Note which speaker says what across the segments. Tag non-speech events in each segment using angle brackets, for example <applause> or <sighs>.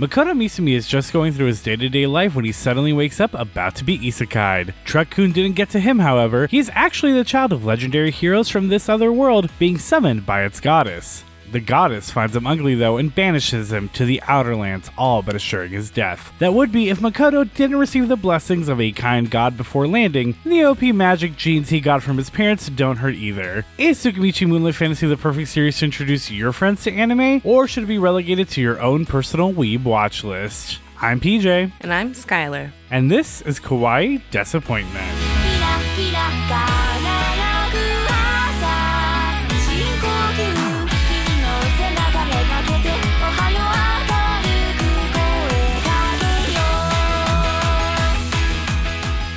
Speaker 1: Makoto Misumi is just going through his day to day life when he suddenly wakes up about to be isekai'd. Truck-kun didn't get to him, however. He's actually the child of legendary heroes from this other world being summoned by its goddess. The goddess finds him ugly though and banishes him to the Outer Lands, all but assuring his death. That would be if Makoto didn't receive the blessings of a kind god before landing. The OP magic genes he got from his parents don't hurt either. Is Tsukimichi Moonlit Fantasy the perfect series to introduce your friends to anime, or should it be relegated to your own personal weeb watch list? I'm PJ,
Speaker 2: And I'm Skylar.
Speaker 1: and this is Kawaii
Speaker 3: Desuppointment.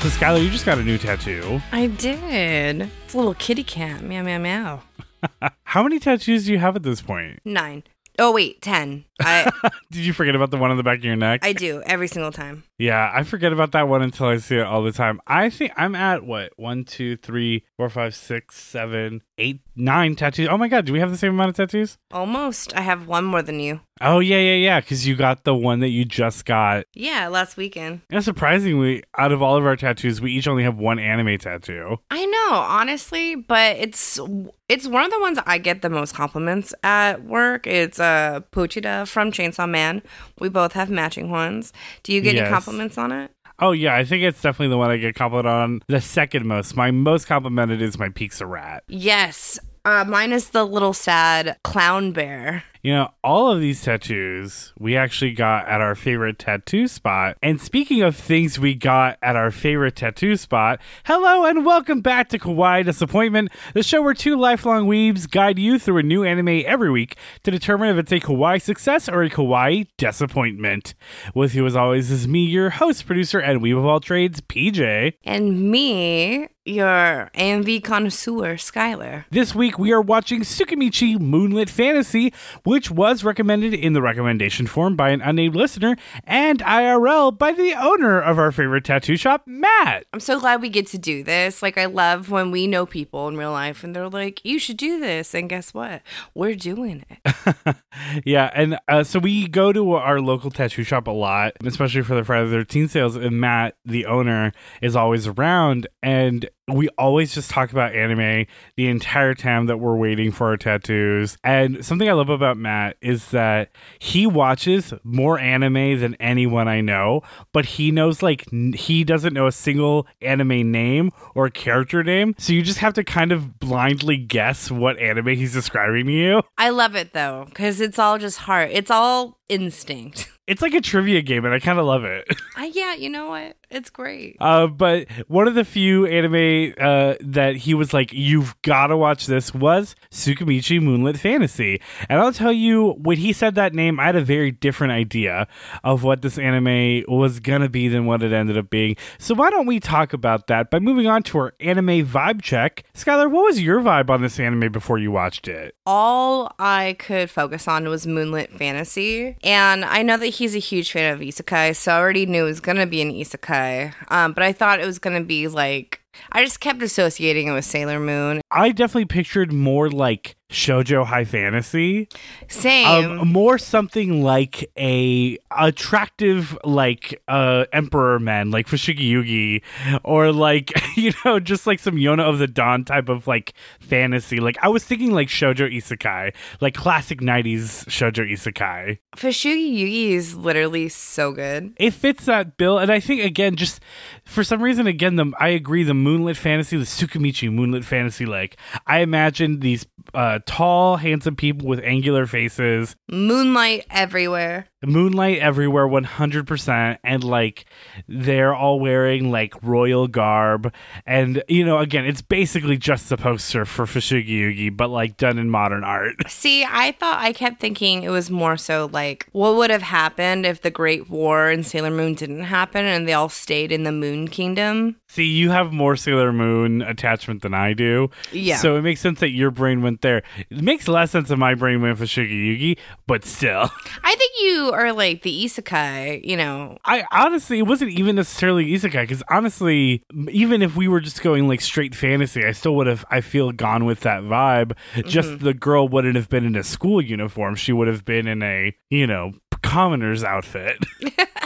Speaker 1: Because Skylar, you just got a new tattoo.
Speaker 2: I did. It's a little kitty cat. Meow, meow, meow. <laughs>
Speaker 1: How many tattoos do you have at this point?
Speaker 2: Nine. Oh wait, ten. I <laughs>
Speaker 1: Did you forget about the one on the back of your neck?
Speaker 2: I do every single time.
Speaker 1: Yeah, I forget about that one until I see it all the time. I think I'm at what one, two, three, four, five, six, seven, eight, nine tattoos. Oh my god, do we have the same amount of tattoos?
Speaker 2: Almost. I have one more than you.
Speaker 1: Oh yeah, yeah, yeah. Because you got the one that you just got.
Speaker 2: Yeah, last weekend.
Speaker 1: And surprisingly, out of all of our tattoos, we each only have one anime tattoo.
Speaker 2: I know, honestly, but it's it's one of the ones I get the most compliments at work. It's uh Pochita from Chainsaw Man. We both have matching ones. Do you get
Speaker 1: Yes.
Speaker 2: any compliments on it?
Speaker 1: Oh yeah, I think it's definitely the one I get complimented on the second most. My most complimented is my Pizza Rat.
Speaker 2: Yes. Uh, mine is the little sad clown bear.
Speaker 1: You know, all of these tattoos we actually got at our favorite tattoo spot. And speaking of things we got at our favorite tattoo spot, hello and welcome back to Kawaii Desuppointment, the show where two lifelong weebs guide you through a new anime every week to determine if it's a kawaii success or a kawaii disappointment. With you as always is me, your host, producer, and weeb of all trades, PJ.
Speaker 2: And me, your AMV connoisseur, Skylar.
Speaker 1: This week we are watching Tsukimichi Moonlit Fantasy, which was recommended in the recommendation form by an unnamed listener and IRL by the owner of our favorite tattoo shop, Matt.
Speaker 2: I'm so glad we get to do this. Like, I love when we know people in real life and they're like, you should do this. And guess what? We're doing it. <laughs>
Speaker 1: yeah, and uh, so we go to our local tattoo shop a lot, especially for the Friday the 13th sales, and Matt, the owner, is always around, and we always just talk about anime the entire time that we're waiting for our tattoos. And something I love about Matt is that he watches more anime than anyone I know, but he knows like he doesn't know a single anime name or character name. So you just have to kind of blindly guess what anime he's describing to you.
Speaker 2: I love it though, because it's all just heart. It's all instinct. <laughs>
Speaker 1: It's like a trivia game, and I kind of love it. <laughs>
Speaker 2: I, yeah, you know what? It's great.
Speaker 1: Uh, but one of the few anime uh, that he was like, "You've got to watch this," was Tsukimichi Moonlit Fantasy. And I'll tell you, when he said that name, I had a very different idea of what this anime was gonna be than what it ended up being. So why don't we talk about that by moving on to our anime vibe check? Skylar, what was your vibe on this anime before you watched it?
Speaker 2: all I could focus on was Moonlit Fantasy. And I know that he's a huge fan of isekai, so I already knew it was to be an isekai. Um, but I thought it was to be like, I just kept associating it with Sailor Moon.
Speaker 1: I definitely pictured more like shojo high fantasy.
Speaker 2: Same.
Speaker 1: Um, more something like a attractive like uh emperor men like Fushigi Yugi or like <laughs> you know just like some Yona of the Dawn type of like fantasy like I was thinking like shojo isekai like classic 90s shojo isekai
Speaker 2: Fushigi Yugi is literally so good.
Speaker 1: it fits that bill and I think again just for some reason again the I agree the moonlit fantasy the Tsukimichi moonlit fantasy like I imagine these uh tall handsome people with angular faces
Speaker 2: Moonlight everywhere.
Speaker 1: Moonlight everywhere 100% and like they're all wearing like royal garb. And you know again it's basically just the poster for Fushigi Yugi but like done in modern art. <laughs>
Speaker 2: See, I thought I kept thinking it was more so like what would have happened if the Great War in Sailor Moon didn't happen and they all stayed in the Moon Kingdom.
Speaker 1: see you have more Sailor Moon attachment than I do.
Speaker 2: Yeah.
Speaker 1: so it makes sense that your brain went there. It makes less sense that my brain went for Fushigi Yugi but still. <laughs>
Speaker 2: I think you are like the isekai, you know.
Speaker 1: I honestly, it wasn't even necessarily isekai because honestly, even if we were just going like straight fantasy, I still would have, I feel, gone with that vibe. Just mm-hmm. the girl wouldn't have been in a school uniform; she would have been in a, you know, commoner's outfit. <laughs>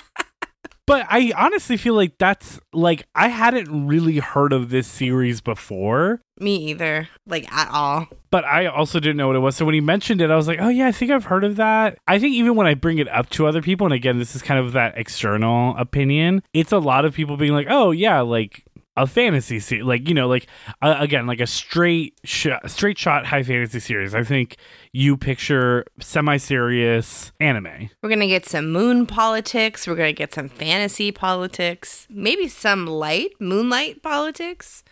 Speaker 1: but I honestly feel like that's like I hadn't really heard of this series before.
Speaker 2: Me either, like at all.
Speaker 1: But I also didn't know what it was. So when he mentioned it, I was like, oh, yeah, I think I've heard of that. I think even when I bring it up to other people, and again, this is kind of that external opinion, it's a lot of people being like, oh, yeah, like a fantasy series, like you know, like uh, again, like a straight shot, straight shot high fantasy series. I think you picture semi-serious anime.
Speaker 2: We're gonna get some moon politics. We're gonna get some fantasy politics. Maybe some light moonlight politics.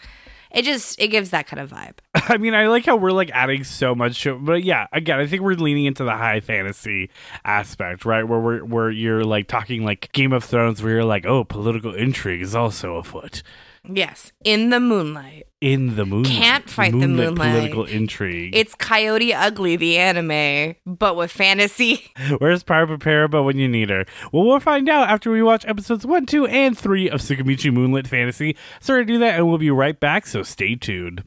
Speaker 2: It just it gives that kind of vibe. <laughs>
Speaker 1: I mean, I like how we're like adding so much to but yeah, again, I think we're leaning into the high fantasy aspect, right? Where we're where you're like talking like Game of Thrones, where you're like, oh, political intrigue is also afoot
Speaker 2: Yes, in the moonlight.
Speaker 1: in the moon.
Speaker 2: Can't fight the moonlight.
Speaker 1: Political intrigue.
Speaker 2: It's Coyote Ugly, the anime, but with fantasy. <laughs>
Speaker 1: Where's Piper Perabo when you need her? Well, we'll find out after we watch episodes one, two, and three of Tsukimichi Moonlit Fantasy. So to do that, and we'll be right back. So stay tuned.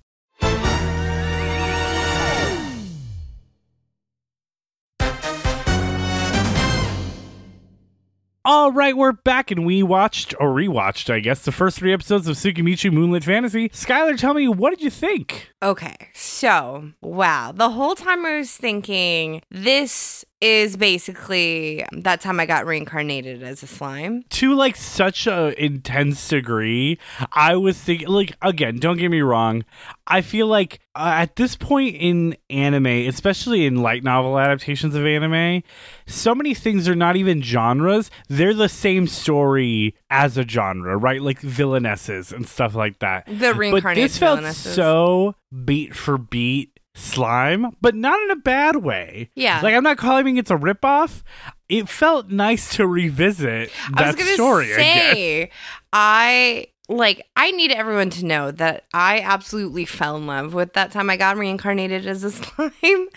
Speaker 1: All right, we're back and we watched or rewatched, I guess, the first three episodes of Tsukimichi Moonlit Fantasy. Skylar, tell me, what did you think?
Speaker 2: Okay, so wow, the whole time I was thinking this is basically that time I got reincarnated as a slime.
Speaker 1: to like such a intense degree i was thinking like again don't get me wrong i feel like uh, at this point in anime especially in light novel adaptations of anime so many things are not even genres they're the same story as a genre right like villainesses and stuff like that
Speaker 2: The
Speaker 1: but
Speaker 2: reincarnated
Speaker 1: this felt
Speaker 2: villainesses.
Speaker 1: so beat for beat slime but not in a bad way
Speaker 2: Yeah.
Speaker 1: like i'm not calling it it's a ripoff it felt nice to revisit that
Speaker 2: I
Speaker 1: story again.
Speaker 2: say, I like I need everyone to know that I absolutely fell in love with that time I got reincarnated as a <laughs> slime,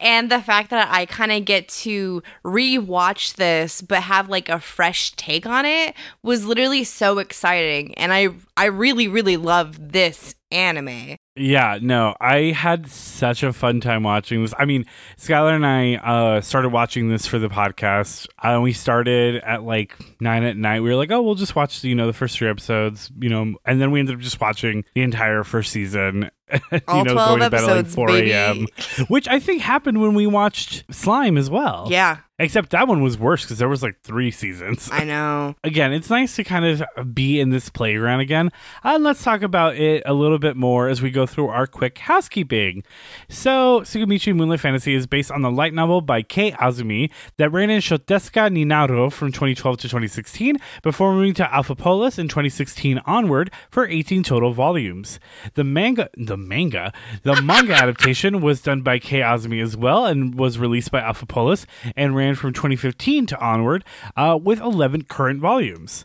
Speaker 2: and the fact that I kind of get to rewatch this but have like a fresh take on it was literally so exciting, and I I really really love this anime.
Speaker 1: Yeah, no, I had such a fun time watching this. I mean, Skylar and I uh, started watching this for the podcast. Uh, we started at like nine at night. We were like, oh, we'll just watch, you know, the first three episodes, you know, and then we ended up just watching the entire first season. <laughs>
Speaker 2: All
Speaker 1: know,
Speaker 2: 12
Speaker 1: going to bed at like
Speaker 2: episodes,
Speaker 1: 4
Speaker 2: baby.
Speaker 1: a.m., which I think happened when we watched Slime as well.
Speaker 2: Yeah,
Speaker 1: Except that one was worse because there was like three seasons.
Speaker 2: I know. <laughs>
Speaker 1: again, it's nice to kind of be in this playground again. And let's talk about it a little bit more as we go through our quick housekeeping. So, Tsukimichi Moonlight Fantasy is based on the light novel by Kei Azumi that ran in Shosetsuka ni Naro from 2012 to 2016 before moving to Alpha Polis in 2016 onward for 18 total volumes. The manga, the manga, the manga <laughs> adaptation was done by Kei Azumi as well and was released by Alpha Polis and ran from 2015 to onward uh, with 11 current volumes.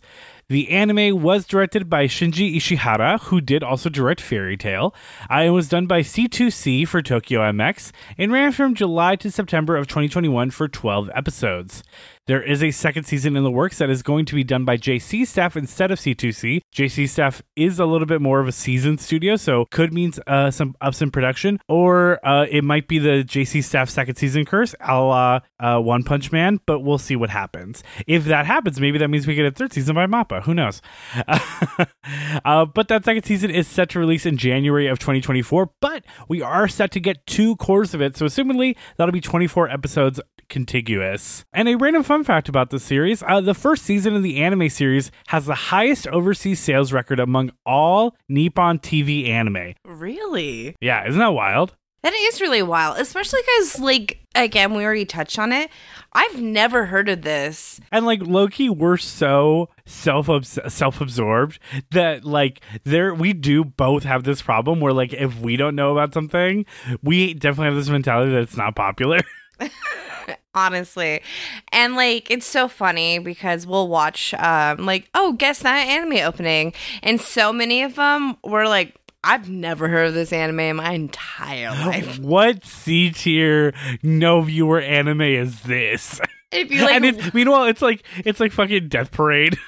Speaker 1: The anime was directed by Shinji Ishihara, who did also direct Fairy Tail. Uh, it was done by C2C for Tokyo MX and ran from July to September of 2021 for 12 episodes. There is a second season in the works that is going to be done by JC staff instead of C2C. JC staff is a little bit more of a seasoned studio, so could mean uh, some ups in production, or uh, it might be the JC staff second season curse, a la uh, One Punch Man, but we'll see what happens. If that happens, maybe that means we get a third season by Mappa. Who knows? <laughs> uh, but that second season is set to release in January of 2024, but we are set to get two cours of it, so assumingly that'll be 24 episodes contiguous. And a random fun fact about this series uh, the first season of the anime series has the highest overseas sales record among all Nippon TV anime.
Speaker 2: Really?
Speaker 1: Yeah, isn't that wild?
Speaker 2: That is really wild, especially because, like, again, we already touched on it. I've never heard of this.
Speaker 1: And like Loki, we're so self self absorbed that like there we do both have this problem where like if we don't know about something, we definitely have this mentality that it's not popular. <laughs>
Speaker 2: honestly. And like it's so funny because we'll watch um like oh guess that anime opening. And so many of them were like i've never heard of this anime in my entire <gasps> life.
Speaker 1: What C tier no viewer anime is this?
Speaker 2: if you like
Speaker 1: and it's meanwhile it's like it's like fucking Death Parade. <laughs>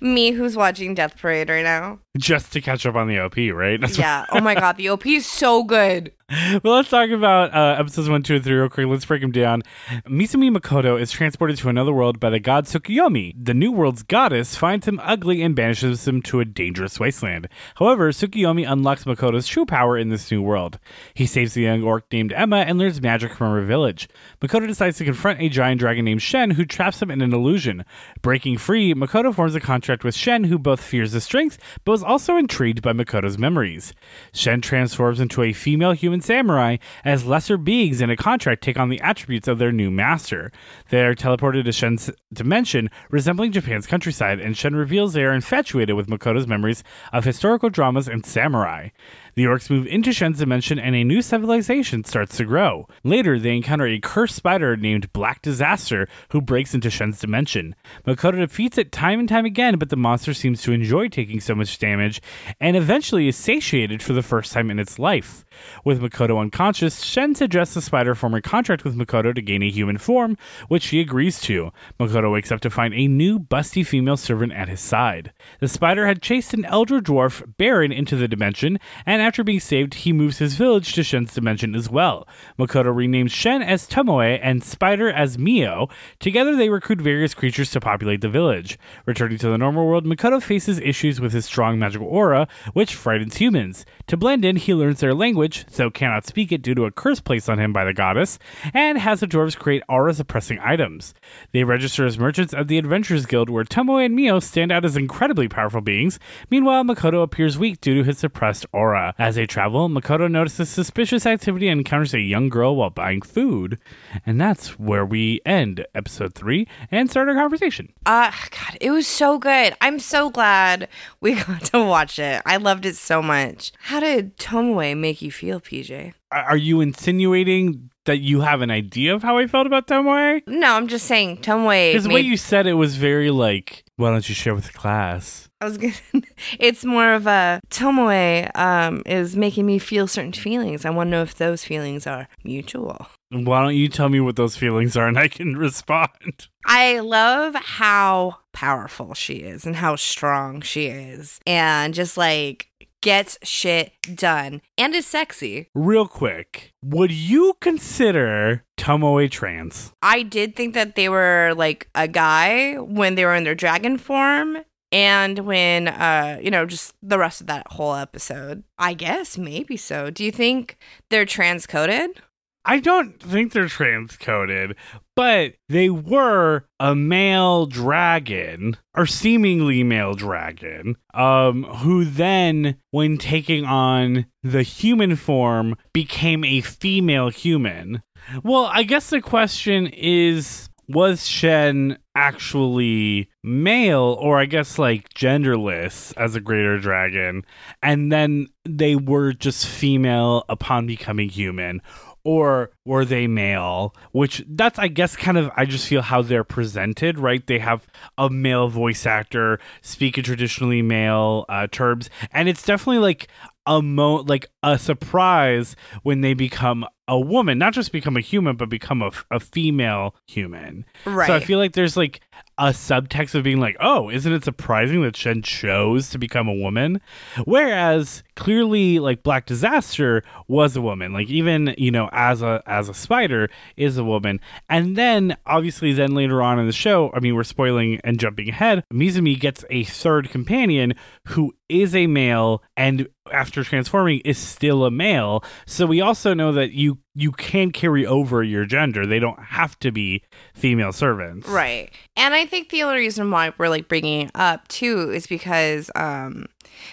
Speaker 2: Me who's watching death parade right now?
Speaker 1: Just to catch up on the OP, right? That's <laughs>
Speaker 2: yeah. Oh my god the op is so good <laughs>
Speaker 1: well, let's talk about uh, episodes one, two, and three real quick. Let's break them down. Misumi Makoto is transported to another world by the god Tsukuyomi. The new world's goddess finds him ugly and banishes him to a dangerous wasteland. However, Tsukuyomi unlocks Makoto's true power in this new world. He saves a young orc named Emma and learns magic from her village. Makoto decides to confront a giant dragon named Shen who traps him in an illusion. Breaking free, Makoto forms a contract with Shen who both fears his strength but was also intrigued by Makoto's memories. Shen transforms into a female human samurai as lesser beings in a contract take on the attributes of their new master. They are teleported to Shen's dimension, resembling Japan's countryside, and Shen reveals they are infatuated with Makoto's memories of historical dramas and samurai. The orcs move into Shen's dimension and a new civilization starts to grow. Later, they encounter a cursed spider named Black Disaster who breaks into Shen's dimension. Makoto defeats it time and time again, but the monster seems to enjoy taking so much damage and eventually is satiated for the first time in its life. With Makoto unconscious, Shen suggests the spider form a contract with Makoto to gain a human form, which she agrees to. Makoto wakes up to find a new, busty female servant at his side. The spider had chased an elder dwarf, Baron, into the dimension, and after being saved, he moves his village to Shen's dimension as well. Makoto renames Shen as Tomoe and Spider as Mio. Together, they recruit various creatures to populate the village. Returning to the normal world, Makoto faces issues with his strong magical aura, which frightens humans. To blend in, he learns their language, though cannot speak it due to a curse placed on him by the goddess, and has the dwarves create aura suppressing items. They register as merchants at the Adventurers Guild, where Tomoe and Mio stand out as incredibly powerful beings. Meanwhile, Makoto appears weak due to his suppressed aura. As they travel, Makoto notices suspicious activity and encounters a young girl while buying food. And that's where we end episode three and start our conversation.
Speaker 2: Uh, God, it was so good. I'm so glad we <laughs> got to watch it. I loved it so much. How did Tomoe make you feel, PJ?
Speaker 1: Are are you insinuating that you have an idea of how I felt about Tomoe?
Speaker 2: No, I'm just saying Tomoe.
Speaker 1: Because the way you said it was very like, why don't you share with the class?
Speaker 2: I was gonna. <laughs> It's more of a Tomoe um, is making me feel certain feelings. I want to know if those feelings are mutual.
Speaker 1: Why don't you tell me what those feelings are and I can <laughs> respond?
Speaker 2: I love how powerful she is and how strong she is, and just like gets shit done and is sexy.
Speaker 1: Real quick, would you consider Tomoe trans?
Speaker 2: I did think that they were like a guy when they were in their dragon form. And when, uh, you know, just the rest of that whole episode, I guess maybe so. Do you think they're transcoded?
Speaker 1: I don't think they're transcoded, but they were a male dragon, or seemingly male dragon, um, who then, when taking on the human form, became a female human. Well, I guess the question is was Shen actually male or I guess like genderless as a greater dragon and then they were just female upon becoming human? Or were they male? Which that's i guess kind of i just feel how they're presented right? They have a male voice actor speaking traditionally male uh, terms and it's definitely like a mo like a surprise when they become a woman not just become a human but become a, a female human.
Speaker 2: Right.
Speaker 1: so i feel like there's like a subtext of being like oh isn't it surprising that shen chose to become a woman? Whereas clearly like black disaster was a woman. Like even you know as a as a spider is a woman. And then obviously then later on in the show i mean we're spoiling and jumping ahead Misumi gets a third companion who is a male and after transforming is still a male so we also know that you you can carry over your gender they don't have to be female servants
Speaker 2: Right. And I think the only reason why we're like bringing it up too is because um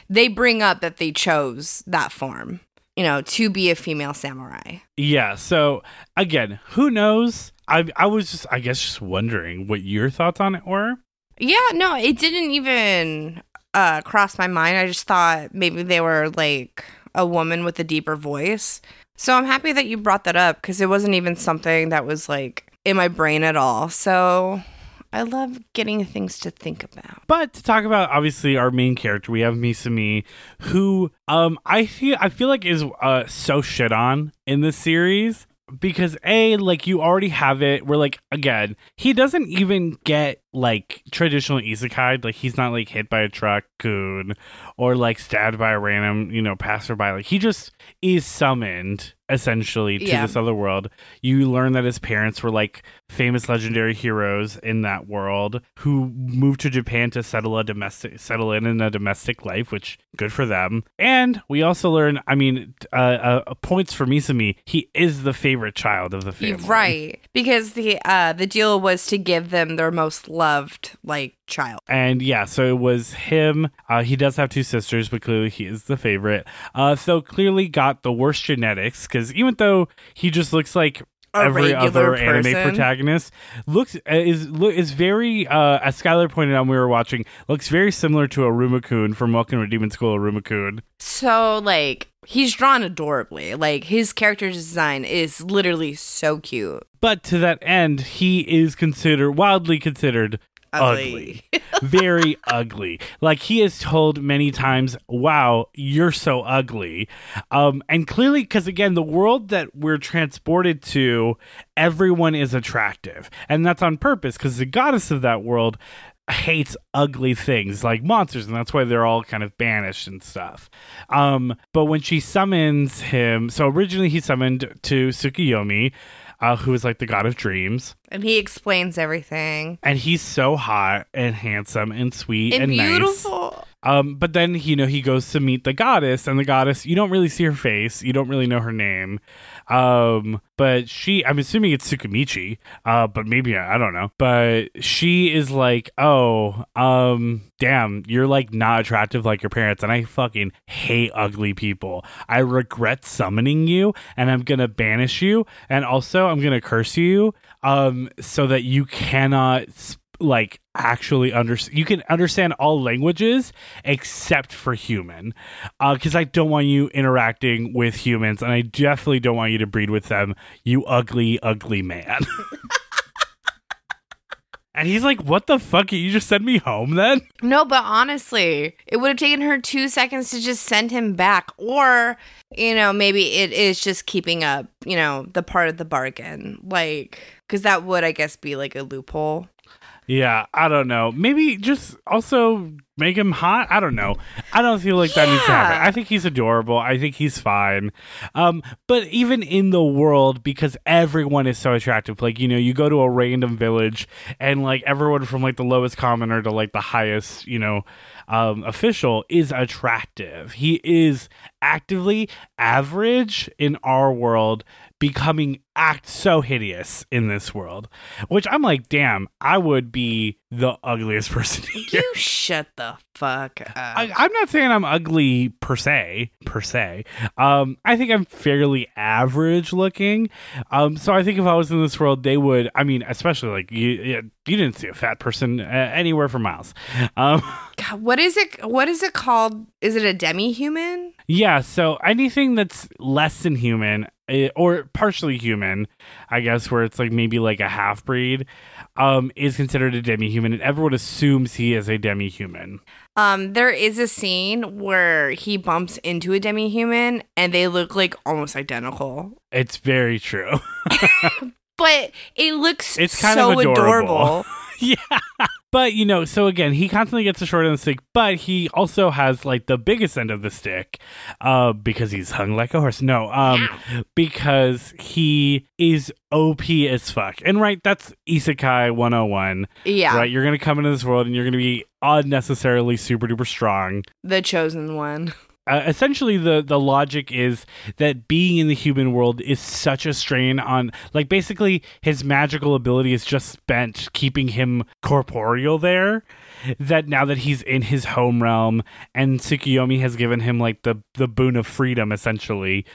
Speaker 2: they bring up that they chose that form, you know, to be a female samurai.
Speaker 1: Yeah. So again, who knows? I I was just I guess just wondering what your thoughts on it were.
Speaker 2: Yeah, no, it didn't even uh cross my mind. I just thought maybe they were like a woman with a deeper voice. So I'm happy that you brought that up because it wasn't even something that was like in my brain at all. So I love getting things to think about.
Speaker 1: But to talk about obviously our main character, we have Misumi, who um I feel I feel like is uh so shit on in this series because a like you already have it where like again he doesn't even get like traditional isekai. Like he's not like hit by a truck coon or like stabbed by a random, you know, passerby. Like he just is summoned essentially to
Speaker 2: Yeah.
Speaker 1: this other world. You learn that his parents were like famous legendary heroes in that world who moved to Japan to settle a domestic settle in in a domestic life, which good for them. And we also learn, I mean, uh, uh, points for Misumi. He is the favorite child of the family,
Speaker 2: Right. Because the uh the deal was to give them their most loved like child.
Speaker 1: And yeah, so it was him. Uh, he does have two sisters, but clearly he is the favorite. Uh, so clearly got the worst genetics because even though he just looks like
Speaker 2: A
Speaker 1: every other anime protagonist, looks uh, is look is very uh, as Skylar pointed out when we were watching, looks very similar to Iruma-kun from Welcome to Demon School. Iruma-kun.
Speaker 2: So like he's drawn adorably. Like his character design is literally so cute.
Speaker 1: But to that end, he is considered wildly considered ugly. Very ugly. Like he is told many times, "Wow, you're so ugly." Um and clearly cuz again, the world that we're transported to, everyone is attractive. And that's on purpose cuz the goddess of that world hates ugly things like monsters and that's why they're all kind of banished and stuff um but when she summons him so originally he summoned to tsukiyomi uh, who is like the god of dreams
Speaker 2: And he explains everything.
Speaker 1: and he's so hot and handsome and sweet and,
Speaker 2: And,
Speaker 1: nice.
Speaker 2: beautiful.
Speaker 1: Um, but then you know he goes to meet the goddess, and the goddess you don't really see her face, you don't really know her name. Um, but she, I'm assuming it's Tsukumichi. Uh, but maybe I don't know. But she is like, oh, um, damn, you're like not attractive like your parents, and I fucking hate ugly people. I regret summoning you, and I'm gonna banish you, and also I'm gonna curse you, um, so that you cannot. Like actually understand you can understand all languages except for human uh, because i don't want you interacting with humans and i definitely don't want you to breed with them you ugly ugly man <laughs> and he's like what the fuck you just send me home then
Speaker 2: No, but honestly, it would have taken her two seconds to just send him back. Or, you know, maybe it is just keeping up, you know, the part of the bargain. Like, because that would, I guess, be like a loophole.
Speaker 1: Yeah i don't know. Maybe just also make him hot? I don't know. I don't feel like that needs to happen. I think he's adorable. I think he's fine. Um but even in the world because everyone is so attractive like you know you go to a random village and like everyone from like the lowest commoner to like the highest you know um official is attractive. He is actively average in our world becoming act so hideous in this world which i'm like damn i would be the ugliest <laughs> person here
Speaker 2: You shut the fuck up.
Speaker 1: I, I'm not saying I'm ugly per se, per se. Um, I think I'm fairly average looking. Um, so I think if I was in this world, they would. I mean, especially like you, you didn't see a fat person uh, anywhere for miles. Um, <laughs>
Speaker 2: God, what is it? What is it called? Is it a demi human?
Speaker 1: yeah. So anything that's less than human or partially human, I guess, where it's like maybe like a half breed, um, is considered a demi human, and everyone assumes he is a demi human.
Speaker 2: Um, there is a scene where he bumps into a demi human and they look like almost identical.
Speaker 1: It's very true. <laughs> <laughs>
Speaker 2: But it looks
Speaker 1: It's kind
Speaker 2: so
Speaker 1: of adorable.
Speaker 2: adorable. <laughs>
Speaker 1: yeah. But, you know, so again, he constantly gets the short end of the stick, but he also has like the biggest end of the stick uh, because he's hung like a horse. No, um, because he is OP as fuck. And, right, that's Isekai 101.
Speaker 2: Yeah,
Speaker 1: Right? You're going to come into this world and you're going to be unnecessarily super duper strong.
Speaker 2: the chosen one. <laughs>
Speaker 1: Uh, essentially the the logic is that being in the human world is such a strain on like basically his magical ability is just spent keeping him corporeal there that now that he's in his home realm and Tsukiyomi has given him like the the boon of freedom essentially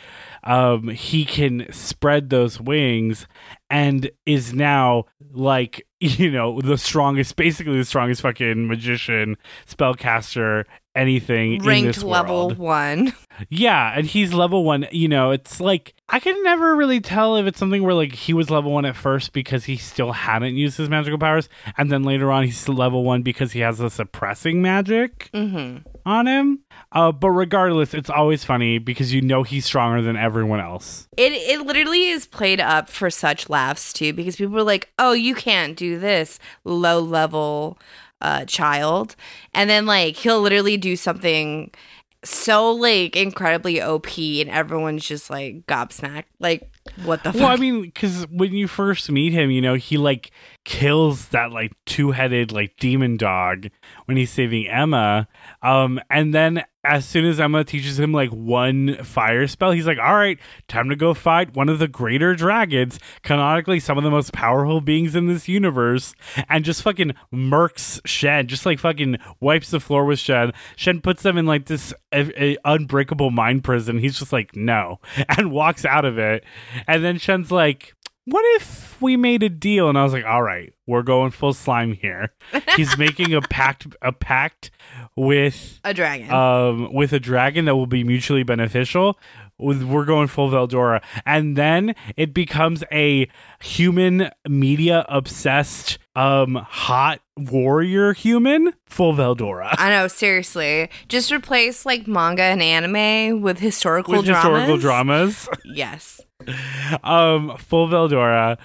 Speaker 1: um he can spread those wings and is now like <laughs> you know the strongest basically the strongest fucking magician spellcaster anything in
Speaker 2: Ranked
Speaker 1: this
Speaker 2: level
Speaker 1: world.
Speaker 2: one.
Speaker 1: Yeah, and he's level one. You know, it's like I can never really tell if it's something where like he was level one at first because he still hadn't used his magical powers, and then later on he's level one because he has the suppressing magic
Speaker 2: hmm
Speaker 1: on him. Uh, but regardless, it's always funny because you know he's stronger than everyone else.
Speaker 2: It it literally is played up for such laughs too because people are like, "Oh, you can't do this, low level uh child." And then like he'll literally do something so like incredibly OP and everyone's just like gobsmacked. Like, what the fuck?
Speaker 1: Well, I mean, because when you first meet him, you know, he like kills that like two headed like demon dog when he's saving Emma. Um, and then as soon as Emma teaches him like one fire spell, he's like, all right, time to go fight one of the greater dragons, canonically some of the most powerful beings in this universe, and just fucking murks Shen, just like fucking wipes the floor with Shen. Shen puts them in like this a, a unbreakable mind prison. He's just like, no, <laughs> and walks out of it. And then Shen's like, what if we made a deal? And I was like, all right, we're going full slime here. He's <laughs> making a pact, a pact with
Speaker 2: a dragon.
Speaker 1: um, with a dragon that will be mutually beneficial. With- We're going full Veldora, and then it becomes a human media obsessed, um, hot warrior human full Veldora
Speaker 2: I know, seriously. Just replace like manga and anime with historical
Speaker 1: with
Speaker 2: dramas.
Speaker 1: historical dramas.
Speaker 2: Yes.
Speaker 1: Um full Veldora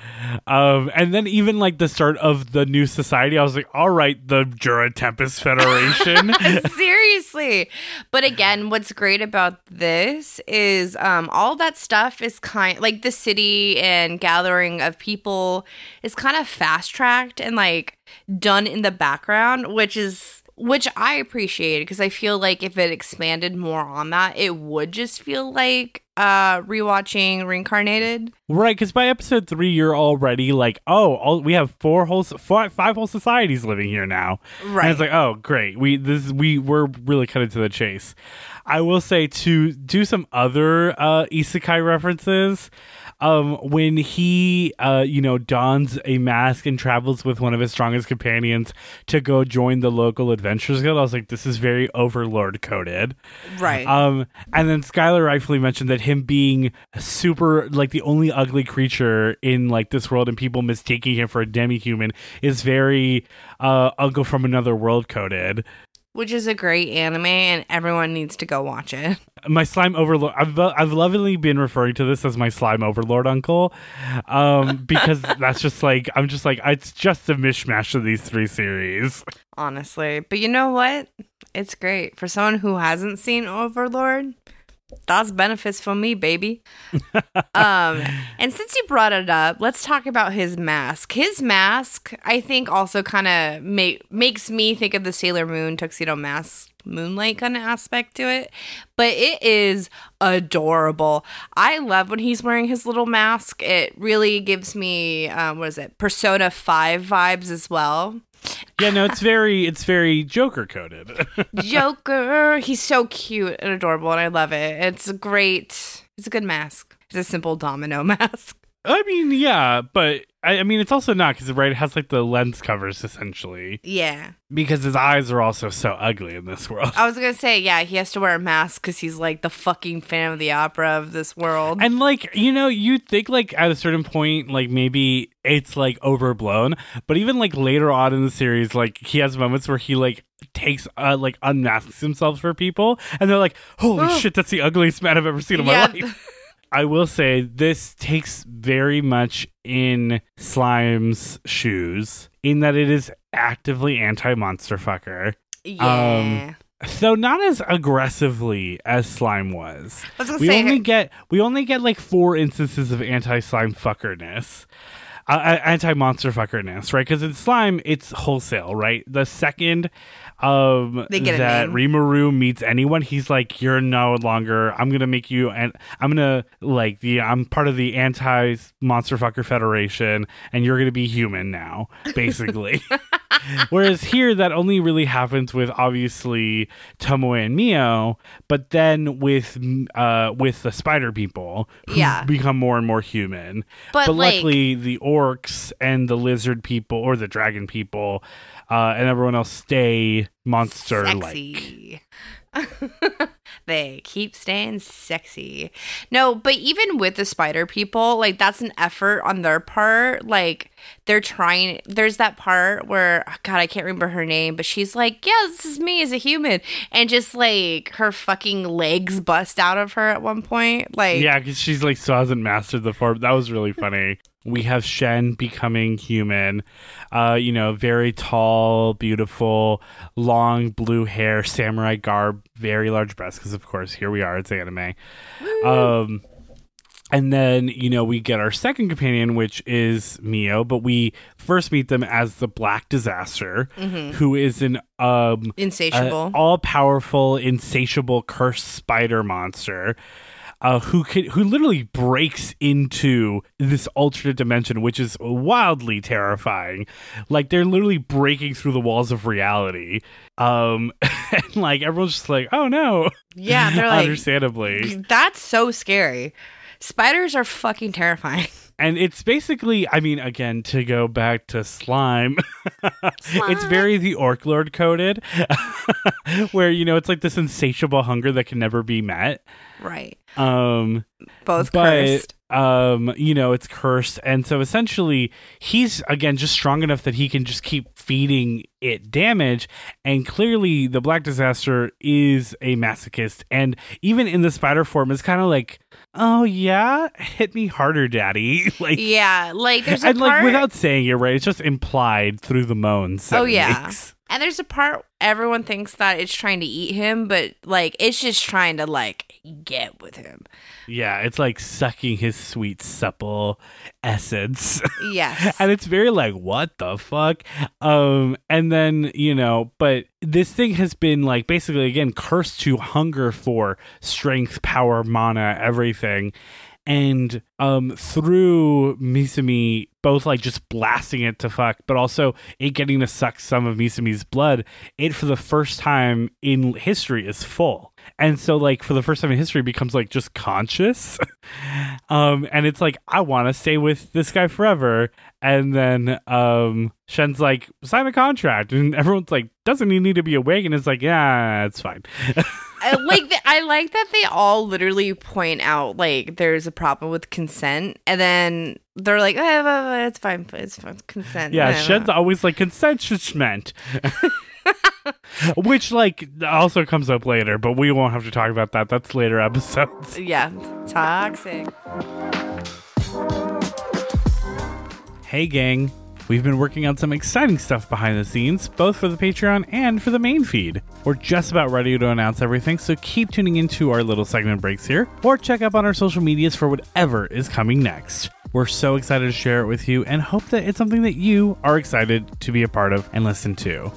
Speaker 1: um and then even like the start of the new society I was like all right the Jura Tempest Federation <laughs>
Speaker 2: Seriously. But again, what's great about this is um all that stuff is kind like the city and gathering of people is kind of fast tracked and like done in the background, which is which I appreciate because I feel like if it expanded more on that, it would just feel like uh rewatching Reincarnated.
Speaker 1: right cuz by episode 3 you're already like oh all, we have four whole four, five whole societies living here now
Speaker 2: Right.
Speaker 1: and it's like oh great we this we we're really cutting to the chase I will say to do some other uh isekai references um when he uh you know dons a mask and travels with one of his strongest companions to go join the local adventurers guild i was like this is very overlord coded
Speaker 2: right.
Speaker 1: um and then skylar rightfully mentioned that him being super like the only ugly creature in like this world and people mistaking him for a demi-human is very uh uncle from another world coded
Speaker 2: which is a great anime and everyone needs to go watch it.
Speaker 1: my slime overlord I've, I've lovingly been referring to this as my slime overlord uncle um <laughs> because that's just like i'm just like it's just a mishmash of these three series
Speaker 2: honestly. But you know what? It's great for someone who hasn't seen Overlord. That's benefits for me, baby. <laughs> um, and since you brought it up, let's talk about his mask. His mask, I think, also kind of make makes me think of the Sailor Moon tuxedo mask, moonlight kind of aspect to it. But it is adorable. I love when he's wearing his little mask. It really gives me, um, what is it, Persona Five vibes as well.
Speaker 1: Yeah no it's very it's very joker coded <laughs>
Speaker 2: Joker. He's so cute and adorable, and I love it. It's a great. It's a good mask. It's a simple domino <laughs> mask.
Speaker 1: i mean yeah but I, I mean it's also not because right it has like the lens covers essentially
Speaker 2: Yeah,
Speaker 1: because his eyes are also so ugly in this world
Speaker 2: I was gonna say yeah. He has to wear a mask because he's like the fucking fan of the opera of this world.
Speaker 1: And like, you know, you'd think like at a certain point, like maybe it's like overblown, but even like later on in the series, like he has moments where he like takes uh like unmasks himself for people and they're like, Holy
Speaker 2: Oh. <gasps>
Speaker 1: shit, that's the ugliest man I've ever seen in
Speaker 2: Yeah.
Speaker 1: my life. <laughs> I will say this takes very much in Slime's shoes in that it is actively anti monster fucker.
Speaker 2: yeah.
Speaker 1: Though not as aggressively as Slime was
Speaker 2: was
Speaker 1: we
Speaker 2: say
Speaker 1: only get we only get like four instances of anti slime fuckerness uh, anti monster fuckerness right because in slime it's wholesale right the second um
Speaker 2: They get
Speaker 1: that
Speaker 2: name.
Speaker 1: Rimuru meets anyone he's like you're no longer i'm gonna make you and i'm gonna like the i'm part of the anti monster fucker federation and you're gonna be human now basically <laughs> Whereas here, that only really happens with obviously Tomoe and Mio, but then with uh with the spider people, who
Speaker 2: Yeah.
Speaker 1: become more and more human.
Speaker 2: But, like-
Speaker 1: luckily, the orcs and the lizard people or the dragon people, uh, and everyone else stay monster like. <laughs>
Speaker 2: they keep staying sexy. No, but even with the spider people, like that's an effort on their part. Like they're trying. There's that part where oh, God, I can't remember her name, but she's like, "Yeah, this is me as a human," and just like her fucking legs bust out of her at one point. Like,
Speaker 1: Yeah, because she's like still hasn't mastered the form. That was really funny. We have Shen becoming human. Uh, you know, very tall, beautiful, long blue hair, samurai garb, very large breasts. Because of course, here we are. It's anime. Um, and then you know we get our second companion, which is Mio. But we first meet them as the Black Disaster, who is an um
Speaker 2: insatiable.
Speaker 1: all powerful, insatiable, cursed spider monster. Uh, who could, who literally breaks into this alternate dimension, which is wildly terrifying. Like they're literally breaking through the walls of reality. Um, <laughs> and like everyone's just like, "Oh no!"
Speaker 2: yeah, they're <laughs> like,
Speaker 1: Understandably,
Speaker 2: that's so scary. Spiders are fucking terrifying.
Speaker 1: And it's basically, I mean, again, to go back to slime, <laughs> it's very the Orc Lord coded, <laughs> where you know it's like this insatiable hunger that can never be met.
Speaker 2: Right.
Speaker 1: Um,
Speaker 2: Both
Speaker 1: but
Speaker 2: cursed.
Speaker 1: Um you know it's cursed. And so essentially he's again just strong enough that he can just keep feeding it damage. And clearly the black disaster is a masochist. And even in the spider form is kind of like oh yeah? Hit me harder daddy. <laughs> Like
Speaker 2: Yeah, like there's a
Speaker 1: and
Speaker 2: part.
Speaker 1: like without saying it right it's just implied through the moans
Speaker 2: oh yeah,
Speaker 1: makes.
Speaker 2: And there's a part everyone thinks that it's trying to eat him, but like it's just trying to like get with him.
Speaker 1: yeah it's like sucking his sweet supple essence
Speaker 2: Yes. <laughs>
Speaker 1: and it's very like what the fuck um and then you know but this thing has been like basically again cursed to hunger for strength power mana everything and um through Misumi both like just blasting it to fuck but also it getting to suck some of Misumi's blood it for the first time in history is full. And so like for the first time in history becomes like just conscious. <laughs> Um and it's like i want to stay with this guy forever. And then um shen's like sign a contract. And everyone's like doesn't he need to be awake? And it's like yeah it's fine <laughs>
Speaker 2: I like that. I like that they all literally point out like there's a problem with consent, and then they're like, eh, blah, blah, "It's fine, it's fine, consent."
Speaker 1: yeah
Speaker 2: blah, blah."
Speaker 1: shen's always like consensument which like also comes up later but we won't have to talk about that that's later episodes <laughs>
Speaker 2: yeah, toxic.
Speaker 1: Hey, gang. We've been working on some exciting stuff behind the scenes, both for the Patreon and for the main feed. We're just about ready to announce everything, so keep tuning into our little segment breaks here, or check up on our social medias for whatever is coming next. We're so excited to share it with you and hope that it's something that you are excited to be a part of and listen to.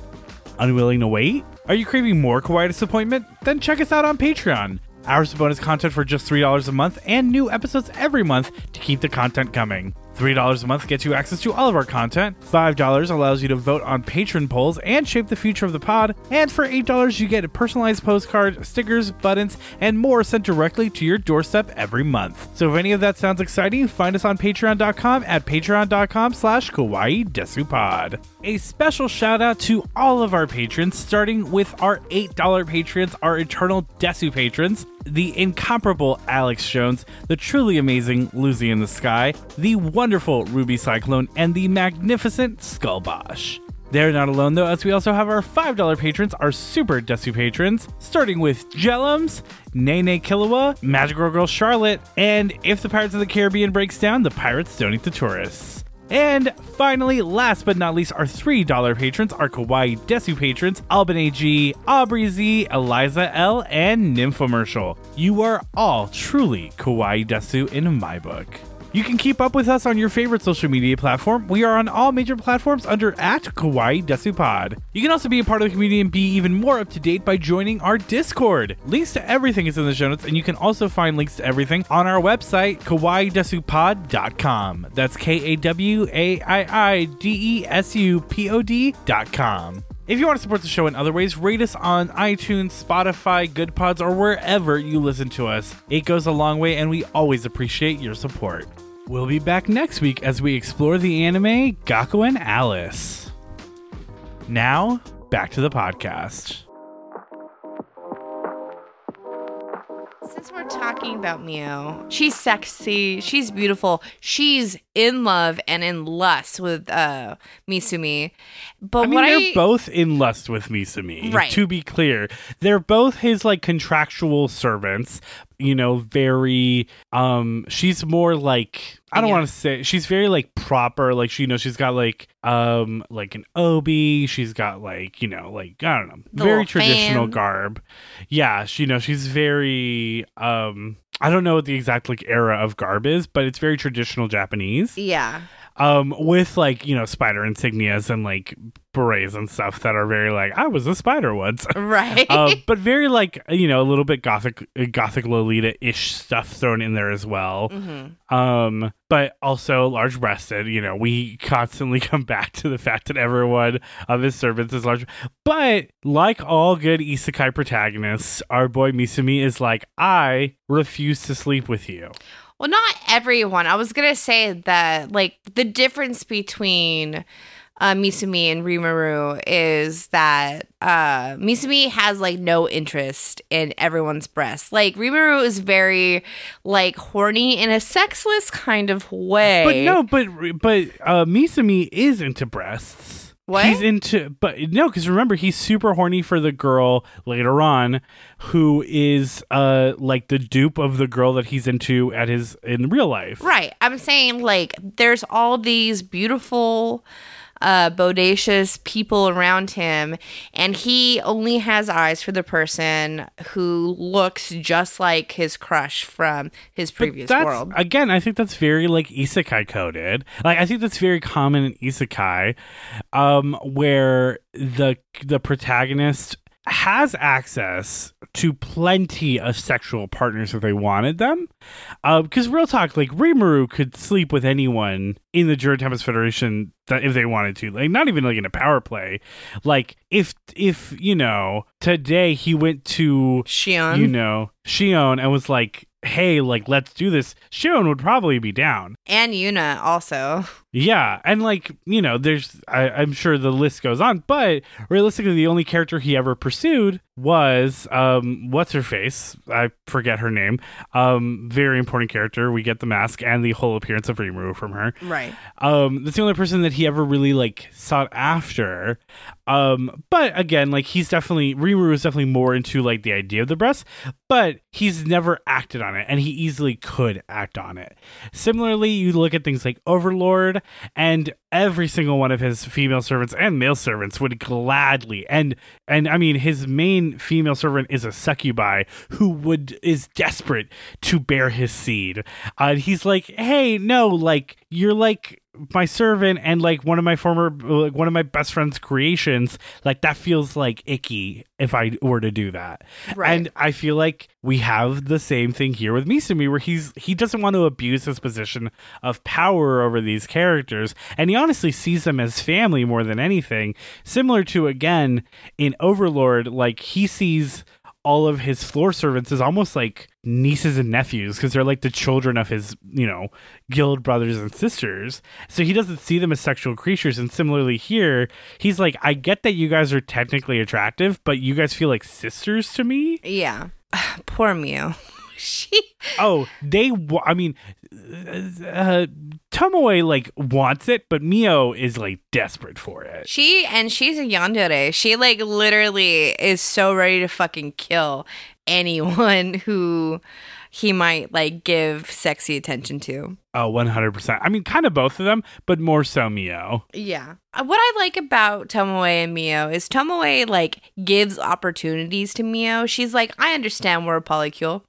Speaker 1: Unwilling to wait? Are you craving more Kawaii Desuppointment? Then check us out on Patreon. Hours of bonus content for just $3 a month and new episodes every month to keep the content coming. $3 a month gets you access to all of our content. $5 allows you to vote on patron polls and shape the future of the pod. And for $8, you get a personalized postcard, stickers, buttons, and more sent directly to your doorstep every month. So if any of that sounds exciting, find us on patreon.com at patreon.com slash kawaii desupod. A special shout out to all of our patrons, starting with our $8 patrons, our eternal Desu patrons, the incomparable Alex Jones, the truly amazing Lucy in the Sky, the wonderful Ruby Cyclone, and the magnificent Skullbosh. They're not alone though, as we also have our $5 patrons, our super Desu patrons, starting with Jellums, Nene Killua, Magical Girl Charlotte, and if the Pirates of the Caribbean breaks down, the pirates don't eat the tourists. And finally, last but not least, our $3 patrons, our Kawaii Desu patrons, Alban G, Aubrey Z, Eliza L, and Nymphomercial. You are all truly Kawaii Desu in my book. You can keep up with us on your favorite social media platform. We are on all major platforms under at Kawaii Desu Pod. You can also be a part of the community and be even more up to date by joining our Discord. Links to everything is in the show notes, and you can also find links to everything on our website, kawaiidesupod.com. That's K A W A I I D E S U P O D.com. If you want to support the show in other ways, rate us on iTunes, Spotify, Good Pods, or wherever you listen to us. It goes a long way, and we always appreciate your support. We'll be back next week as we explore the anime Gakuen Alice. Now, back to the podcast.
Speaker 2: Talking about Mio, she's sexy, she's beautiful, she's in love and in lust with uh Misumi. But
Speaker 1: I mean, they're
Speaker 2: I
Speaker 1: both in lust with Misumi.
Speaker 2: Right.
Speaker 1: To be clear, they're both his like contractual servants. You know, very. Um, she's more like I don't
Speaker 2: Yeah.
Speaker 1: want to say she's very like proper. Like she, you know, she's got like um like an obi. She's got like you know like I don't know,
Speaker 2: The
Speaker 1: very traditional
Speaker 2: fan.
Speaker 1: garb. Yeah, she, you know, she's very um. I don't know what the exact like era of garb is, but it's very traditional Japanese
Speaker 2: yeah.
Speaker 1: um with like you know spider insignias and like berets and stuff that are very like i was a spider once. <laughs>
Speaker 2: Right.
Speaker 1: uh, but very like you know a little bit gothic gothic lolita-ish stuff thrown in there as well.
Speaker 2: Hmm
Speaker 1: um but also large breasted you know we constantly <laughs> come back to the fact that everyone of his servants is large. But like all good isekai protagonists our boy misumi is like i refuse to sleep with you.
Speaker 2: Well, not everyone. I was gonna say that like the difference between uh, Misumi and Rimuru is that uh, Misumi has like no interest in everyone's breasts. Like Rimuru is very like horny in a sexless kind of way.
Speaker 1: But no, but but uh, Misumi is into breasts.
Speaker 2: What?
Speaker 1: He's into, but no, because remember he's super horny for the girl later on, who is uh like the dupe of the girl that he's into at his in real life.
Speaker 2: Right. I'm saying like there's all these beautiful uh bodacious people around him and he only has eyes for the person who looks just like his crush from his previous world.
Speaker 1: Again, I think that's very like isekai coded. Like I think that's very common in isekai, um, where the the protagonist has access to plenty of sexual partners if they wanted them. Uh, because real talk, like Rimuru could sleep with anyone in the Jura Tempest Federation that if they wanted to. Like not even like in a power play. Like if if you know today he went to
Speaker 2: Shion.
Speaker 1: you know Shion and was like, "Hey, like let's do this." Shion would probably be down.
Speaker 2: and Shuna also.
Speaker 1: Yeah, and like you know, there's I, I'm sure the list goes on, but realistically, the only character he ever pursued was um what's her face? I forget her name. Um, very important character. We get the mask and the whole appearance of Rimuru from her.
Speaker 2: Right.
Speaker 1: Um, that's the only person that he ever really like sought after. Um, but again, like he's definitely Rimuru is definitely more into like the idea of the breast, but he's never acted on it, and he easily could act on it. Similarly, you look at things like Overlord, and every single one of his female servants and male servants would gladly and and I mean his main female servant is a succubi who would is desperate to bear his seed. Uh, and he's like, hey, no, like you're like my servant and like one of my former like one of my best friend's creations like that feels like icky if i were to do that
Speaker 2: Right.
Speaker 1: and i feel like we have the same thing here with misumi where he's he doesn't want to abuse his position of power over these characters and he honestly sees them as family more than anything similar to again in overlord like he sees all of his floor servants as almost like nieces and nephews because they're like the children of his, you know, guild brothers and sisters. So he doesn't see them as sexual creatures. And similarly here, he's like, I get that you guys are technically attractive, but you guys feel like sisters to me.
Speaker 2: Yeah. <sighs> Poor Mew. <laughs> she
Speaker 1: Oh, they, wa- I mean, uh, Tomoe like wants it, but Mio is like desperate for it.
Speaker 2: she and she's a yandere. She like literally is so ready to fucking kill anyone <laughs> who he might like give sexy attention to.
Speaker 1: Oh, 100%. I mean, kind of both of them, but more so Mio.
Speaker 2: Yeah. Uh, What I like about Tomoe and Mio is Tomoe like gives opportunities to Mio. She's like, I understand we're a polycule.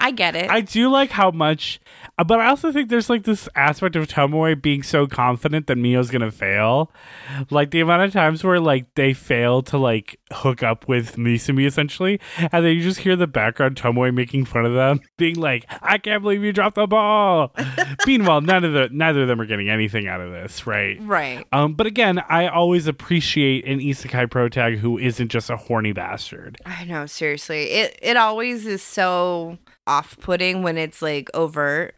Speaker 2: I get it.
Speaker 1: I do like how much, uh, but I also think there's like this aspect of Tomoe being so confident that Mio's gonna fail. Like the amount of times where like they fail to like hook up with Misumi essentially, and then you just hear the background Tomoe making fun of them, <laughs> being like, "I can't believe you dropped the ball." <laughs> Meanwhile, none of the neither of them are getting anything out of this, right?
Speaker 2: right.
Speaker 1: Um, but again, I always appreciate an isekai protag who isn't just a horny bastard.
Speaker 2: I know, seriously. It it always is so off-putting when it's like overt.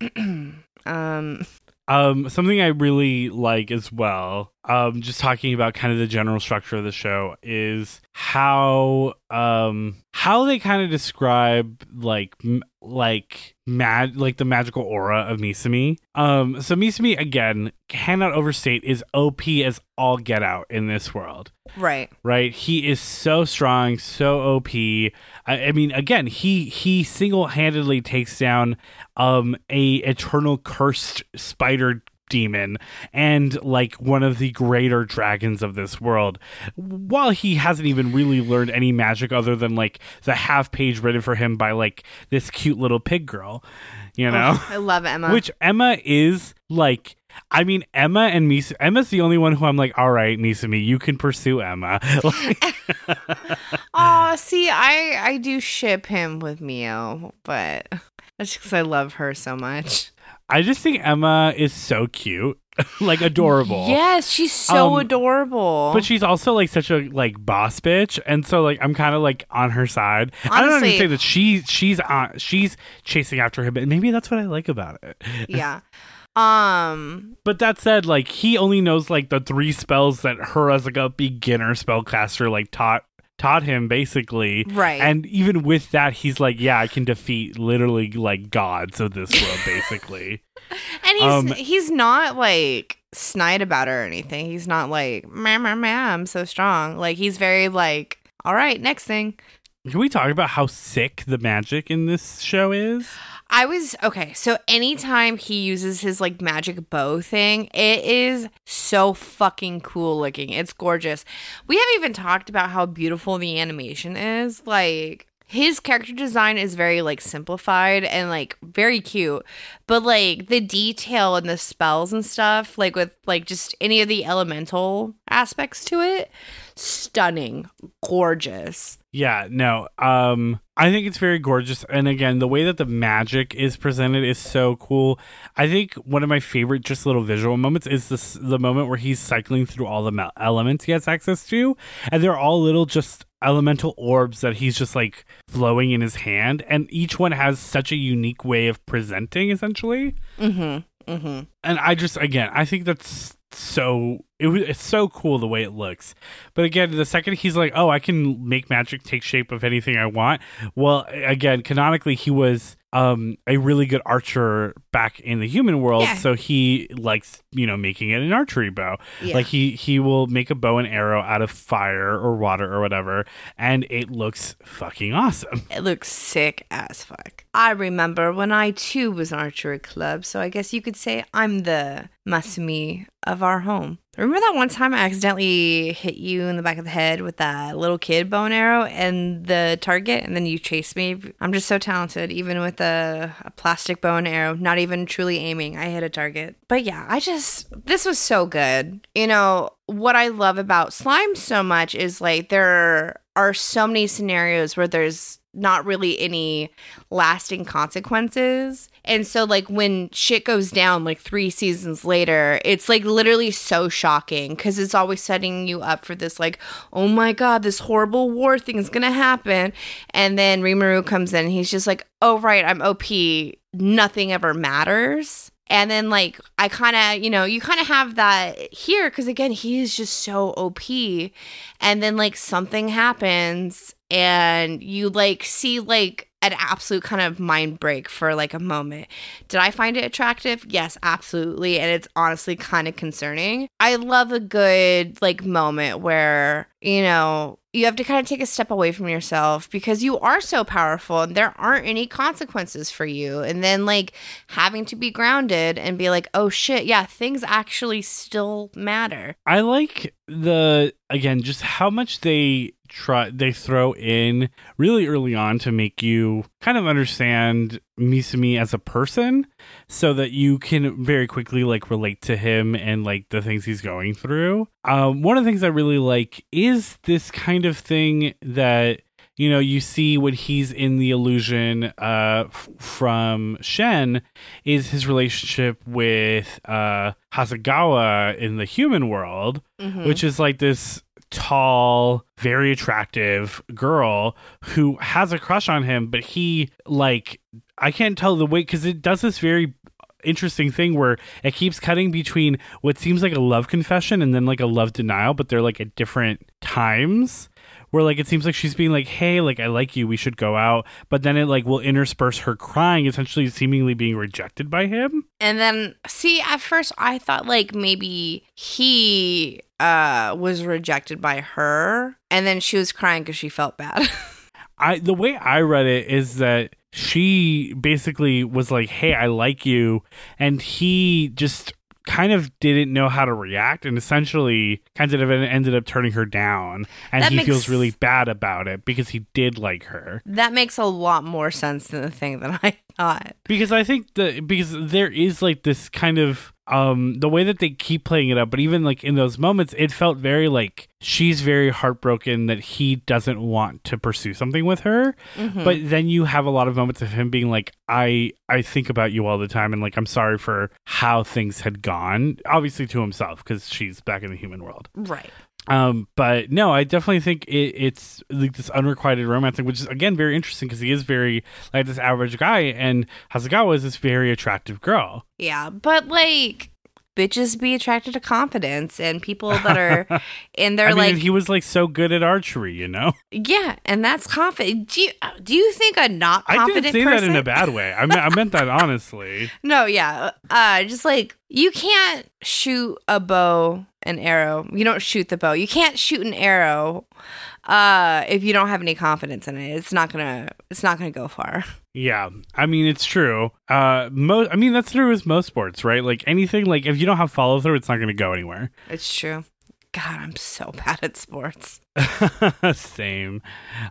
Speaker 2: <clears throat> um
Speaker 1: Um, something I really like as well, um, just talking about kind of the general structure of the show is how um how they kind of describe like m- like mad like the magical aura of Misumi. Um, so Misumi again cannot overstate is OP as all get out in this world
Speaker 2: right.
Speaker 1: right? He is so strong, so OP. I, I mean, again, he he single handedly takes down um a eternal cursed spider demon and like one of the greater dragons of this world while he hasn't even really learned any magic other than like the half page written for him by like this cute little pig girl you know
Speaker 2: Oh, I love Emma. <laughs>
Speaker 1: which Emma is like. I mean, Emma and Mis. Emma's the only one who I'm like, all right, Misumi, you can pursue Emma. <laughs>
Speaker 2: Oh, <laughs> see, I I do ship him with Mio, but that's because I love her so much.
Speaker 1: I just think Emma is so cute, <laughs> like adorable.
Speaker 2: Yes, she's so
Speaker 1: Um,
Speaker 2: adorable.
Speaker 1: But she's also like such a like boss bitch, and so like I'm kind of like on her side. I don't
Speaker 2: Honestly-
Speaker 1: even say that she she's on she's chasing after him, but maybe that's what I like about it.
Speaker 2: yeah. Um.
Speaker 1: But that said, like he only knows like the three spells that her as like a beginner spellcaster like taught taught him basically.
Speaker 2: Right.
Speaker 1: And even with that, he's like, yeah, I can defeat literally like gods of this world, basically. <laughs>
Speaker 2: And he's
Speaker 1: Um,
Speaker 2: he's not like snide about her or anything. He's not like meh, meh, meh, I'm so strong. Like he's very like, all right, next thing.
Speaker 1: Can we talk about how sick the magic in this show is?
Speaker 2: I was okay. So anytime he uses his like magic bow thing, it is so fucking cool looking. It's gorgeous. We haven't even talked about how beautiful the animation is. Like his character design is very like simplified and like very cute, but like the detail and the spells and stuff, like with like just any of the elemental aspects to it, stunning, gorgeous.
Speaker 1: Yeah, no. Um I think it's very gorgeous and again, the way that the magic is presented is so cool. I think one of my favorite just little visual moments is this the moment where he's cycling through all the elements he has access to and they're all little just elemental orbs that he's just like flowing in his hand and each one has such a unique way of presenting essentially.
Speaker 2: Mhm. Mhm.
Speaker 1: and I just again I think that's so it was it's so cool the way it looks. But again, the second he's like, "Oh, I can make magic take shape of anything I want." Well, again, canonically he was um a really good archer back in the human world,
Speaker 2: Yeah.
Speaker 1: so he likes, you know, making it an archery bow.
Speaker 2: Yeah.
Speaker 1: Like he he will make a bow and arrow out of fire or water or whatever, and it looks fucking awesome.
Speaker 2: It looks sick as fuck. I remember when I too was an archery club, so I guess you could say I'm the Misumi of our home. Remember that one time I accidentally hit you in the back of the head with that little kid bow and arrow and the target, and then you chased me? I'm just so talented, even with a, a plastic bow and arrow, not even truly aiming. I hit a target. But yeah, I just, this was so good. You know, what I love about slime so much is like there are so many scenarios where there's not really any lasting consequences. And so like when shit goes down like 3 seasons later, it's like literally so shocking cuz it's always setting you up for this like, "Oh my god, this horrible war thing is going to happen." And then Rimuru comes in, he's just like, "Oh right, I'm OP. Nothing ever matters." And then, like, I kind of, you know, you kind of have that here because, again, he is just so OP. And then, like, something happens and you, like, see, like, an absolute kind of mind break for like a moment. Did I find it attractive? Yes, absolutely. And it's honestly kind of concerning. I love a good, like, moment where, you know, you have to kind of take a step away from yourself because you are so powerful and there aren't any consequences for you. And then, like, having to be grounded and be like, oh shit, yeah, things actually still matter.
Speaker 1: I like the again just how much they try they throw in really early on to make you kind of understand Misumi as a person so that you can very quickly like relate to him and like the things he's going through. Um one of the things I really like is this kind of thing that you know you see when he's in the illusion uh f- from Shen is his relationship with uh Hasegawa in the human world
Speaker 2: Mhm.
Speaker 1: which is like this tall, very attractive girl who has a crush on him, but he like I can't tell the way because it does this very interesting thing where it keeps cutting between what seems like a love confession and then like a love denial, but they're like at different times. Where like it seems like she's being like, "Hey, like I like you, we should go out," but then it like will intersperse her crying, essentially seemingly being rejected by him.
Speaker 2: And then see, at first I thought like maybe he uh was rejected by her and then she was crying cuz she felt bad. <laughs>
Speaker 1: I the way I read it is that she basically was like, "Hey, I like you," and he just kind of didn't know how to react, and essentially kind of ended up turning her down, and
Speaker 2: That
Speaker 1: he
Speaker 2: makes-
Speaker 1: feels really bad about it because he did like her.
Speaker 2: that makes a lot more sense than the thing that I <laughs> thought.
Speaker 1: Because I think that because there is like this kind of um the way that they keep playing it up, but even like in those moments, it felt very like she's very heartbroken that he doesn't want to pursue something with her.
Speaker 2: Mhm.
Speaker 1: But then you have a lot of moments of him being like, I I think about you all the time and like I'm sorry for how things had gone. Obviously to himself, because she's back in the human world.
Speaker 2: right.
Speaker 1: Um, but no, I definitely think it, it's like this unrequited romance thing, which is again very interesting because he is very like this average guy, and Hasegawa is this very attractive girl.
Speaker 2: Yeah, but like bitches be attracted to confidence and people that are <laughs> and they're
Speaker 1: I mean,
Speaker 2: like
Speaker 1: he was like so good at archery, you know.
Speaker 2: yeah, and that's confident. Do you do you think a not
Speaker 1: I didn't say
Speaker 2: person
Speaker 1: that in a bad way. I I meant that <laughs> honestly.
Speaker 2: No, yeah. Uh just like you can't shoot a bow an arrow. You don't shoot the bow. You can't shoot an arrow uh if you don't have any confidence in it. It's not going to it's not to go far.
Speaker 1: Yeah, I mean it's true. Uh, most I mean that's true with most sports, right? Like anything, like if you don't have follow through, it's not going to go anywhere.
Speaker 2: It's true. God, I'm so bad at sports. <laughs>
Speaker 1: Same.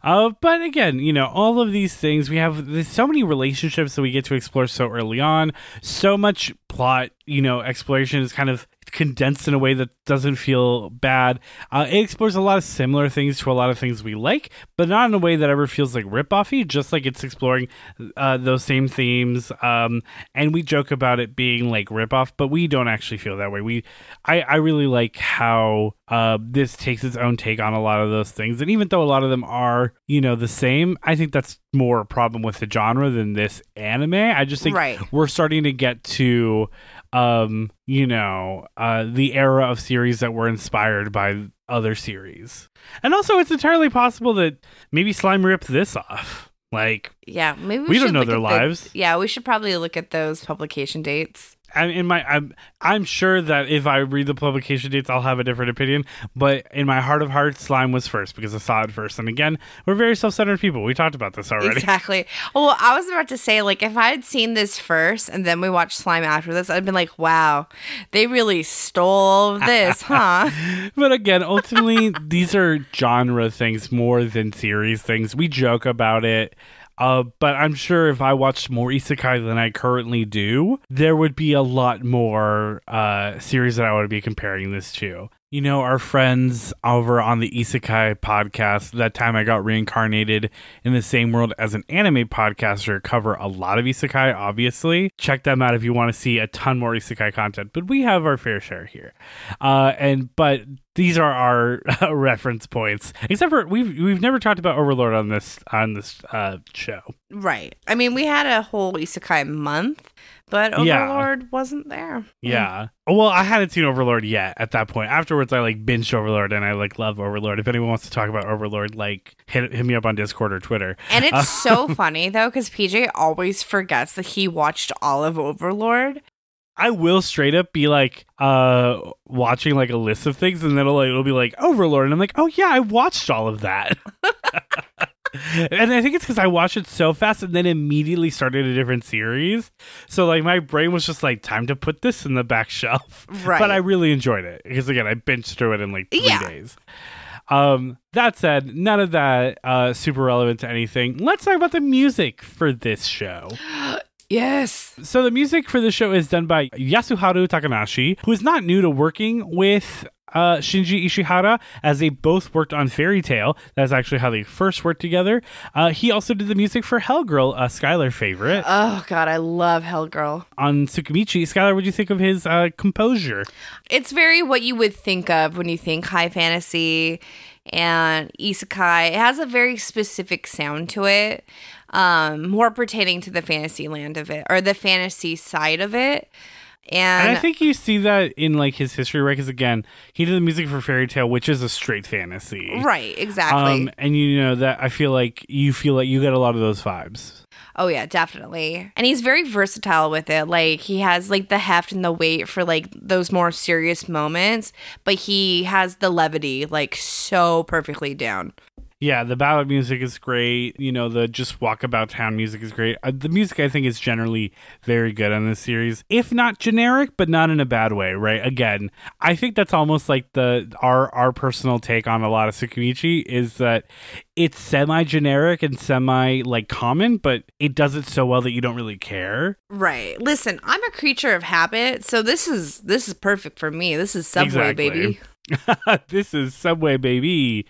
Speaker 1: Uh, but again, you know, all of these things we have. There's so many relationships that we get to explore so early on. So much plot, you know, exploration is kind of condensed in a way that doesn't feel bad. Uh, it explores a lot of similar things to a lot of things we like, but not in a way that ever feels like rip-offy. Just like it's exploring uh, those same themes. Um, and we joke about it being like rip-off, but we don't actually feel that way. We, I, I really like how uh, this takes its own take on a lot of those things. And even though a lot of them are, you know, the same, I think that's more a problem with the genre than this anime. I just think
Speaker 2: Right.
Speaker 1: we're starting to get to um you know uh the era of series that were inspired by other series and also it's entirely possible that maybe slime ripped this off like
Speaker 2: Yeah, maybe we,
Speaker 1: We don't know their
Speaker 2: at the-
Speaker 1: lives.
Speaker 2: yeah, we should probably look at those publication dates.
Speaker 1: I, in my I'm I'm sure that if I read the publication dates I'll have a different opinion but in my heart of hearts slime was first because I saw it first and again we're very self-centered people we talked about this already
Speaker 2: Exactly. Well, I was about to say, like, if I had seen this first and then we watched Slime after this, I'd been like, wow, they really stole this, <laughs> huh?
Speaker 1: but again, ultimately, these are genre things more than series things. We joke about it. Uh, but I'm sure if I watched more isekai than I currently do, there would be a lot more uh, series that I would be comparing this to. You know, our friends over on the Isekai podcast, that time I got reincarnated in the same world as an anime podcaster, cover a lot of Isekai, obviously. Check them out if you want to see a ton more Isekai content, but we have our fair share here. Uh, and, but these are our <laughs> reference points, except for we've, we've never talked about Overlord on this, on this, uh, show.
Speaker 2: right. I mean, we had a whole Isekai month, but
Speaker 1: Yeah.
Speaker 2: Overlord wasn't there.
Speaker 1: Yeah. Well, I hadn't seen Overlord yet at that point. Afterwards, I like binged Overlord and I like love Overlord. If anyone wants to talk about Overlord, like hit hit me up on Discord or Twitter.
Speaker 2: And it's <laughs> so funny, though, because PJ always forgets that he watched all of Overlord.
Speaker 1: I will straight up be like uh watching like a list of things and then it'll, like, it'll be like Overlord and I'm like, "Oh yeah, I watched all of that." <laughs> and I think it's cuz I watched it so fast and then immediately started a different series. So like my brain was just like, "Time to put this in the back <laughs> shelf."
Speaker 2: Right.
Speaker 1: But I really enjoyed it because again, I binged through it in like 3
Speaker 2: Yeah.
Speaker 1: days. Um, that said, none of that uh, super relevant to anything. Let's talk about the music for this show. <gasps> <gasps>
Speaker 2: Yes.
Speaker 1: So the music for the show is done by Yasuharu Takanashi, who is not new to working with uh, Shinji Ishihara, as they both worked on Fairy Tail. That's actually how they first worked together. Uh, he also did the music for Hellgirl, a Skylar favorite.
Speaker 2: Oh god, I love Hellgirl.
Speaker 1: on Tsukimichi, Skylar, what do you think of his uh, composure?
Speaker 2: It's very what you would think of when you think high fantasy and isekai. It has a very specific sound to it, um, more pertaining to the fantasy land of it or the fantasy side of it. And,
Speaker 1: And I think you see that in like his history, right? Because again, he did the music for Fairy Tail, which is a straight fantasy.
Speaker 2: right, exactly.
Speaker 1: Um, and you know that I feel like you feel like you get a lot of those vibes.
Speaker 2: Oh yeah, definitely. And he's very versatile with it. Like he has like the heft and the weight for like those more serious moments, but he has the levity like so perfectly down.
Speaker 1: Yeah, the ballad music is great. You know, the just walk about town music is great. Uh, the music I think is generally very good on this series, if not generic, but not in a bad way. Right? Again, I think that's almost like the our our personal take on a lot of Tsukimichi is that it's semi generic and semi like common, but it does it so well that you don't really care.
Speaker 2: Right. Listen, I'm a creature of habit, so this is this is perfect for me. This is Subway,
Speaker 1: Exactly.
Speaker 2: baby. <laughs>
Speaker 1: this is Subway Baby.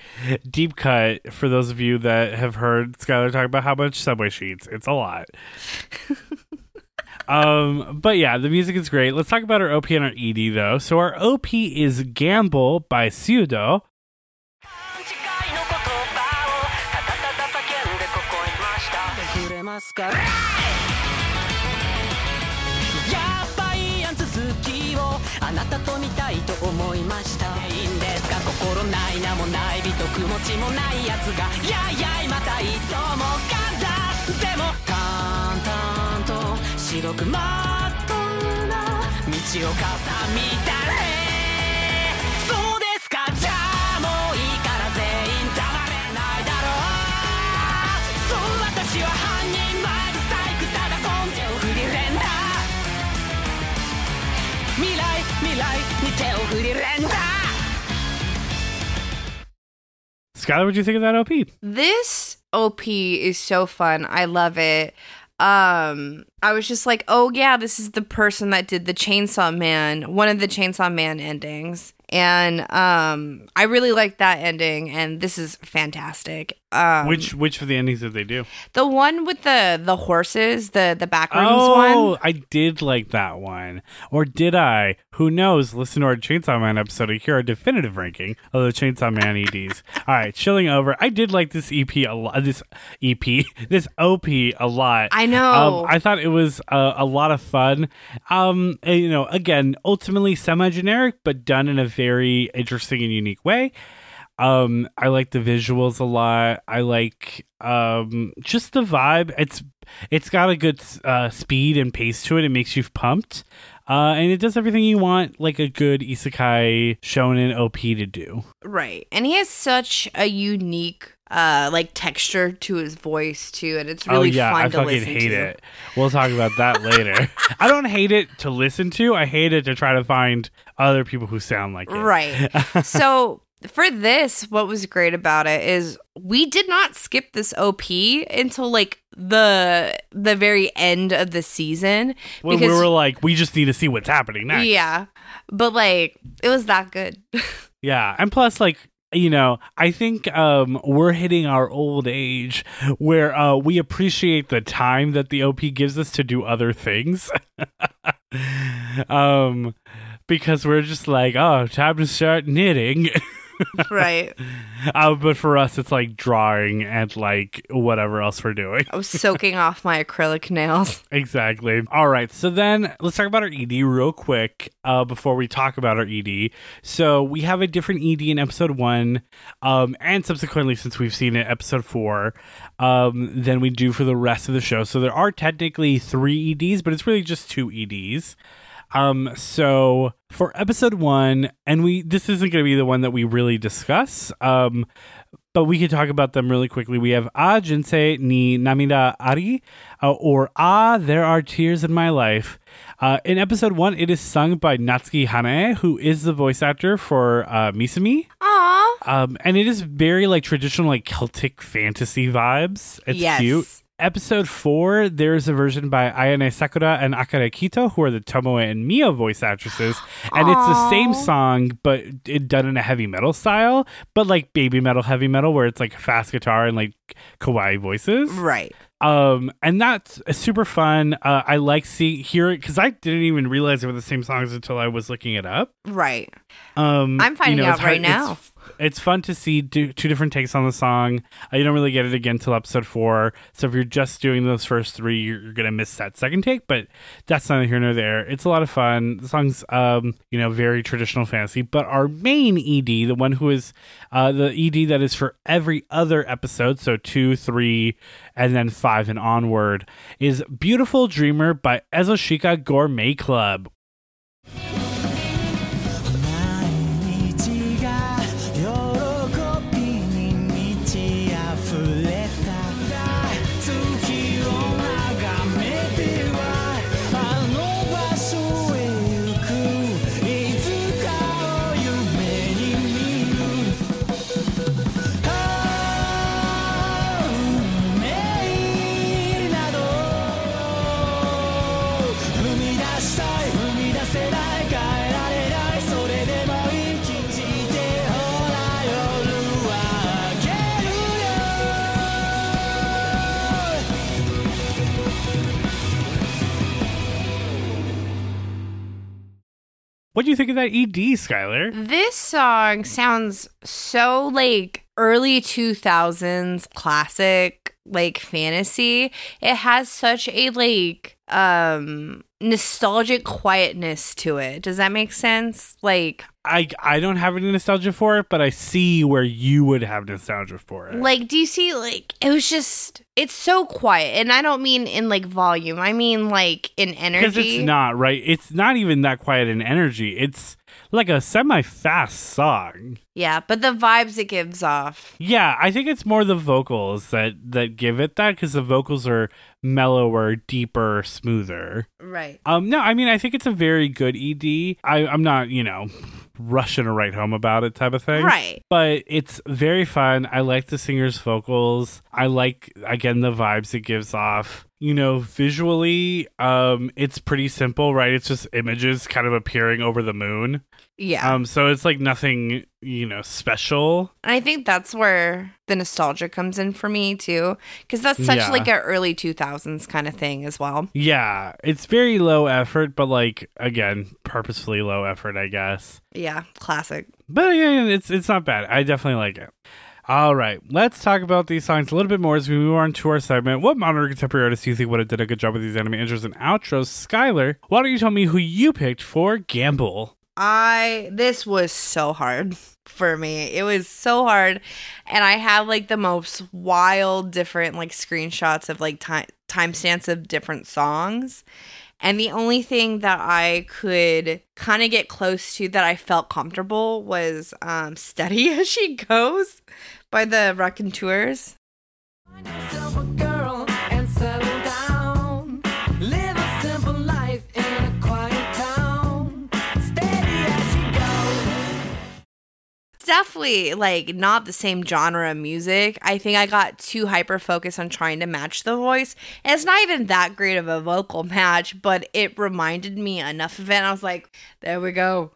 Speaker 1: Deep cut for those of you that have heard Skylar talk about how much Subway sheets. It's a lot. <laughs> um, but yeah, the music is great. Let's talk about our OP and our ED though. So our OP is Gamble by
Speaker 4: syudou. 白くまっとうな道を飾みたれそうですかじゃあもういいから全員黙れないだろうそう私は犯人前ブサイクただ根性振り連打未来未来に手を振り連打
Speaker 1: Skylar, what do you think of that OP?
Speaker 2: This OP is so fun. I love it. Um, I was just like, oh yeah, this is the person that did the Chainsaw Man, one of the Chainsaw Man endings. And um I really like that ending and this is fantastic. Um
Speaker 1: which which of the endings did they do?
Speaker 2: the one with the the horses, the the backrooms
Speaker 1: Oh,
Speaker 2: one.
Speaker 1: I did like that one. Or did I? Who knows? Listen to our Chainsaw Man episode to hear our definitive ranking of the Chainsaw Man EDs. All right, chilling over. I did like this EP a lot. This EP, <laughs> this OP a lot.
Speaker 2: I know.
Speaker 1: Um, I thought it was uh, a lot of fun. Um, and, you know, again, ultimately semi-generic, but done in a very interesting and unique way. Um, I like the visuals a lot. I like um just the vibe. It's it's got a good uh, speed and pace to it. It makes you pumped. Uh, and it does everything you want like a good isekai shonen OP to do.
Speaker 2: Right. And he has such a unique uh like texture to his voice too and it's really
Speaker 1: oh yeah,
Speaker 2: fun
Speaker 1: I
Speaker 2: to
Speaker 1: fucking
Speaker 2: listen
Speaker 1: hate
Speaker 2: to.
Speaker 1: it. We'll talk about that <laughs> later. I don't hate it to listen to. I hate it to try to find other people who sound like it.
Speaker 2: Right. <laughs> so for this, what was great about it is we did not skip this OP until like the the very end of the season
Speaker 1: When we were like, we just need to see what's happening next.
Speaker 2: yeah, but like it was that good. <laughs>
Speaker 1: Yeah, and plus, like you know, I think um, we're hitting our old age where uh, we appreciate the time that the OP gives us to do other things. <laughs> um, because we're just like, oh, time to start knitting. <laughs> <laughs>
Speaker 2: right.
Speaker 1: uh, but for us, it's like drawing and like whatever else we're doing.
Speaker 2: I was soaking <laughs> off my acrylic nails.
Speaker 1: Exactly. All right. So then let's talk about our ED real quick uh, before we talk about our ED. So we have a different ED in episode one, um, and subsequently, since we've seen it, episode four, um, than we do for the rest of the show. So there are technically three EDs, but it's really just two EDs. Um, so for episode one, and we this isn't going to be the one that we really discuss. Um, but we could talk about them really quickly. We have Ah Jinsei ni Namida Ari, uh, or Ah, There Are Tears in My Life. Uh, in episode one, it is sung by Natsuki Hanae, who is the voice actor for uh, Misumi.
Speaker 2: Aw.
Speaker 1: Um, and it is very like traditional, like Celtic fantasy vibes. It's
Speaker 2: Yes.
Speaker 1: cute. Episode four, there's a version by Ayane Sakura and Akari Kito, who are the Tomoe and Mio voice actresses. And it's the same song, but it done in a heavy metal style, but like baby metal, heavy metal, where it's like fast guitar and like kawaii voices.
Speaker 2: Right.
Speaker 1: Um, and that's super fun. Uh, I like see hear it because I didn't even realize they were the same songs until I was looking it up.
Speaker 2: Right.
Speaker 1: Um,
Speaker 2: I'm finding
Speaker 1: you know,
Speaker 2: out
Speaker 1: it's
Speaker 2: right
Speaker 1: hard-
Speaker 2: now.
Speaker 1: It's, fun to see do, two different takes on the song. Uh, you don't really get it again till episode four. So if you're just doing those first three, you're, you're gonna miss that second take. But that's neither here nor there. It's a lot of fun. The song's um, you know, very traditional fantasy. But our main ED, the one who is uh, the ED that is for every other episode, so two, three, and then five and onward, is "Beautiful Dreamer" by Ezoshika Gourmet Club. What do you think of that ED, Skylar?
Speaker 2: This song sounds so like early 2000s classic like fantasy. It has such a like um nostalgic quietness to it. Does that make sense? Like
Speaker 1: I I don't have any nostalgia for it, but I see where you would have nostalgia for it.
Speaker 2: like do you see like it was just it's so quiet and I don't mean in like volume. I mean like in energy.
Speaker 1: because it's not right. It's not even that quiet in energy. It's like a semi-fast song.
Speaker 2: yeah, but the vibes it gives off.
Speaker 1: Yeah, I think it's more the vocals that that give it that because the vocals are mellower, deeper, smoother.
Speaker 2: Right.
Speaker 1: Um, no, I mean I think it's a very good ED. I, I'm not, you know, rushing to write home about it type of thing.
Speaker 2: Right.
Speaker 1: but it's very fun. I like the singer's vocals. I like again the vibes it gives off. You know, visually, um, it's pretty simple, right? It's just images kind of appearing over the moon.
Speaker 2: Yeah.
Speaker 1: Um, so it's like nothing, you know, special.
Speaker 2: And I think that's where the nostalgia comes in for me too, because that's such
Speaker 1: Yeah.
Speaker 2: like a early two thousands kind of thing as well.
Speaker 1: Yeah, it's very low effort, but like again, purposefully low effort, I guess.
Speaker 2: Yeah, classic.
Speaker 1: But yeah, it's it's not bad. I definitely like it. All right, let's talk about these songs a little bit more as we move on to our segment. What modern contemporary artists do you think would have did a good job with these anime intros and outros? Skylar, why don't you tell me who you picked for Gamble?
Speaker 2: I this was so hard for me. It was so hard, and I have like the most wild, different like screenshots of like time timestamps of different songs. And the only thing that I could kind of get close to that I felt comfortable was um, Steady <laughs> as She Goes by the Raconteurs.
Speaker 5: Find yourself a girl and settle down. Live a simple life in a quiet town. Steady as she goes.
Speaker 2: It's definitely like not the same genre of music. I think I got too hyper focused on trying to match the voice. And it's not even that great of a vocal match, but it reminded me enough of it. And I was like, there we go.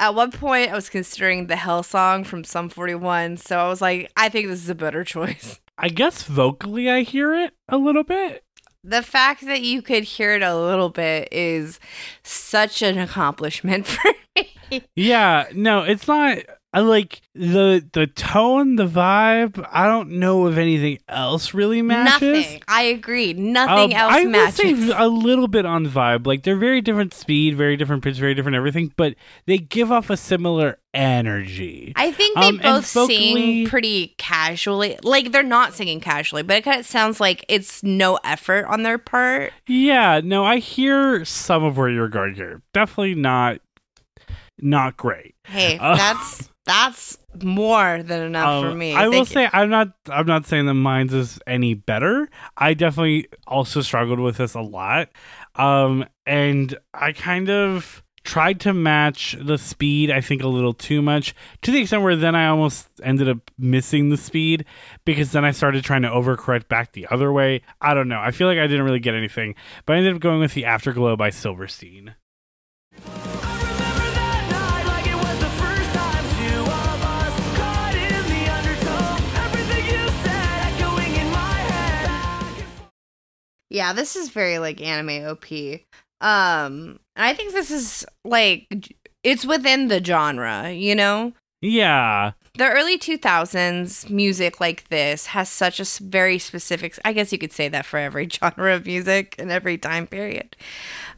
Speaker 2: At one point, I was considering the Hell song from Sum 41. So I was like, I think this is a better <laughs> choice.
Speaker 1: I guess vocally I hear it a little bit.
Speaker 2: The fact that you could hear it a little bit is such an accomplishment <laughs> for me.
Speaker 1: Yeah, no, it's not. I like the the tone, the vibe. I don't know if anything else really matches.
Speaker 2: Nothing. I agree. Nothing
Speaker 1: Um,
Speaker 2: else
Speaker 1: I would
Speaker 2: matches.
Speaker 1: say a little bit on vibe. Like they're very different speed, very different pitch, very different everything, but they give off a similar energy.
Speaker 2: I think they
Speaker 1: Um,
Speaker 2: both
Speaker 1: vocally-
Speaker 2: sing pretty casually. Like they're not singing casually, but it kind of sounds like it's no effort on their part.
Speaker 1: yeah, no, I hear some of where you're going here. Definitely not not great.
Speaker 2: Hey,
Speaker 1: Uh.
Speaker 2: that's that's more than enough for
Speaker 1: Um,
Speaker 2: me.
Speaker 1: I will
Speaker 2: you.
Speaker 1: say I'm not I'm not saying that mine's is any better. I definitely also struggled with this a lot. Um and I kind of tried to match the speed I think a little too much to the extent where then I almost ended up missing the speed because then I started trying to overcorrect back the other way. I don't know. I feel like I didn't really get anything, but I ended up going with the Afterglow by Silverstein.
Speaker 2: Yeah, this is very like anime OP. Um, and I think this is like it's within the genre, you know?
Speaker 1: Yeah.
Speaker 2: The early 2000s music like this has such a very specific I guess you could say that for every <laughs> genre of music and every time period.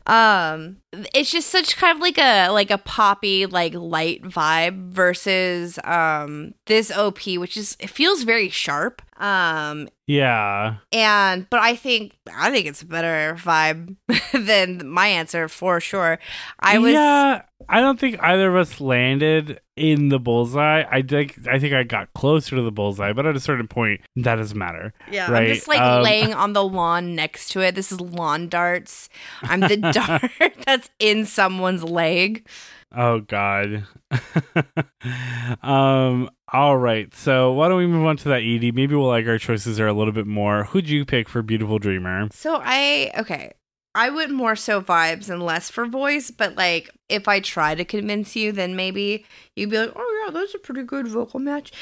Speaker 2: Um it's just such kind of like a like a poppy like light vibe versus um this OP which is it feels very sharp. Um
Speaker 1: Yeah.
Speaker 2: and but I think I think it's a better vibe <laughs> than my answer for sure. I was
Speaker 1: Yeah, I don't think either of us landed in the bullseye. I think I think I got closer to the bullseye, but at a certain point, that doesn't matter.
Speaker 2: yeah,
Speaker 1: right,
Speaker 2: I'm just like
Speaker 1: um,
Speaker 2: laying on the lawn next to it. This is lawn darts. I'm the <laughs> <laughs> dart that's in someone's leg.
Speaker 1: Oh God. <laughs> um. All right. So why don't we move on to that ED? Maybe we'll like our choices are a little bit more. Who'd you pick for Beautiful Dreamer?
Speaker 2: So I okay. I would more so vibes and less for voice, but like if I try to convince you, then maybe you'd be like, "Oh yeah, that's a pretty good vocal match."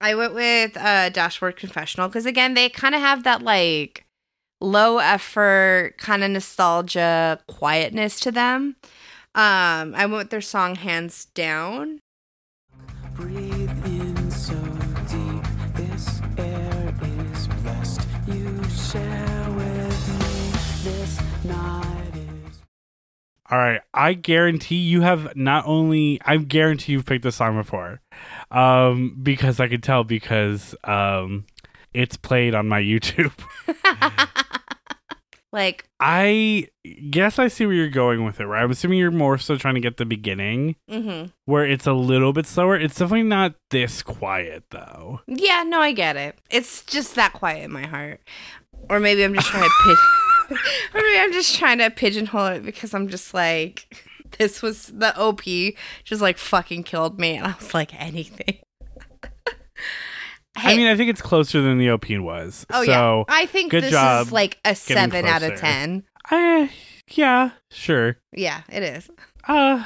Speaker 2: I went with uh Dashboard Confessional because again, they kind of have that like low effort kind of nostalgia quietness to them. Um, I went with their song "Hands Down."
Speaker 5: Breathe in so deep. This air is blessed. You share with me. This night is.
Speaker 1: All right. I guarantee you have not only. I guarantee you've picked this song before, um, because I could tell because um, it's played on my <laughs> YouTube. <laughs>
Speaker 2: Like,
Speaker 1: I guess I see where you're going with it, right? I'm assuming you're more so trying to get the beginning
Speaker 2: hmm
Speaker 1: where it's a little bit slower. It's definitely not this quiet though.
Speaker 2: yeah, no, I get it. It's just that quiet in my heart, or maybe I'm just trying to pigeon, <laughs> <laughs> or maybe I'm just trying to pigeonhole it because I'm just like, <laughs> this was the OP, just like fucking killed me, and I was like, anything.
Speaker 1: I mean, I think it's closer than the OP was.
Speaker 2: oh
Speaker 1: so,
Speaker 2: yeah, I think
Speaker 1: good
Speaker 2: this
Speaker 1: job
Speaker 2: is like a seven out of ten.
Speaker 1: I, yeah, sure.
Speaker 2: Yeah, it is.
Speaker 1: Uh,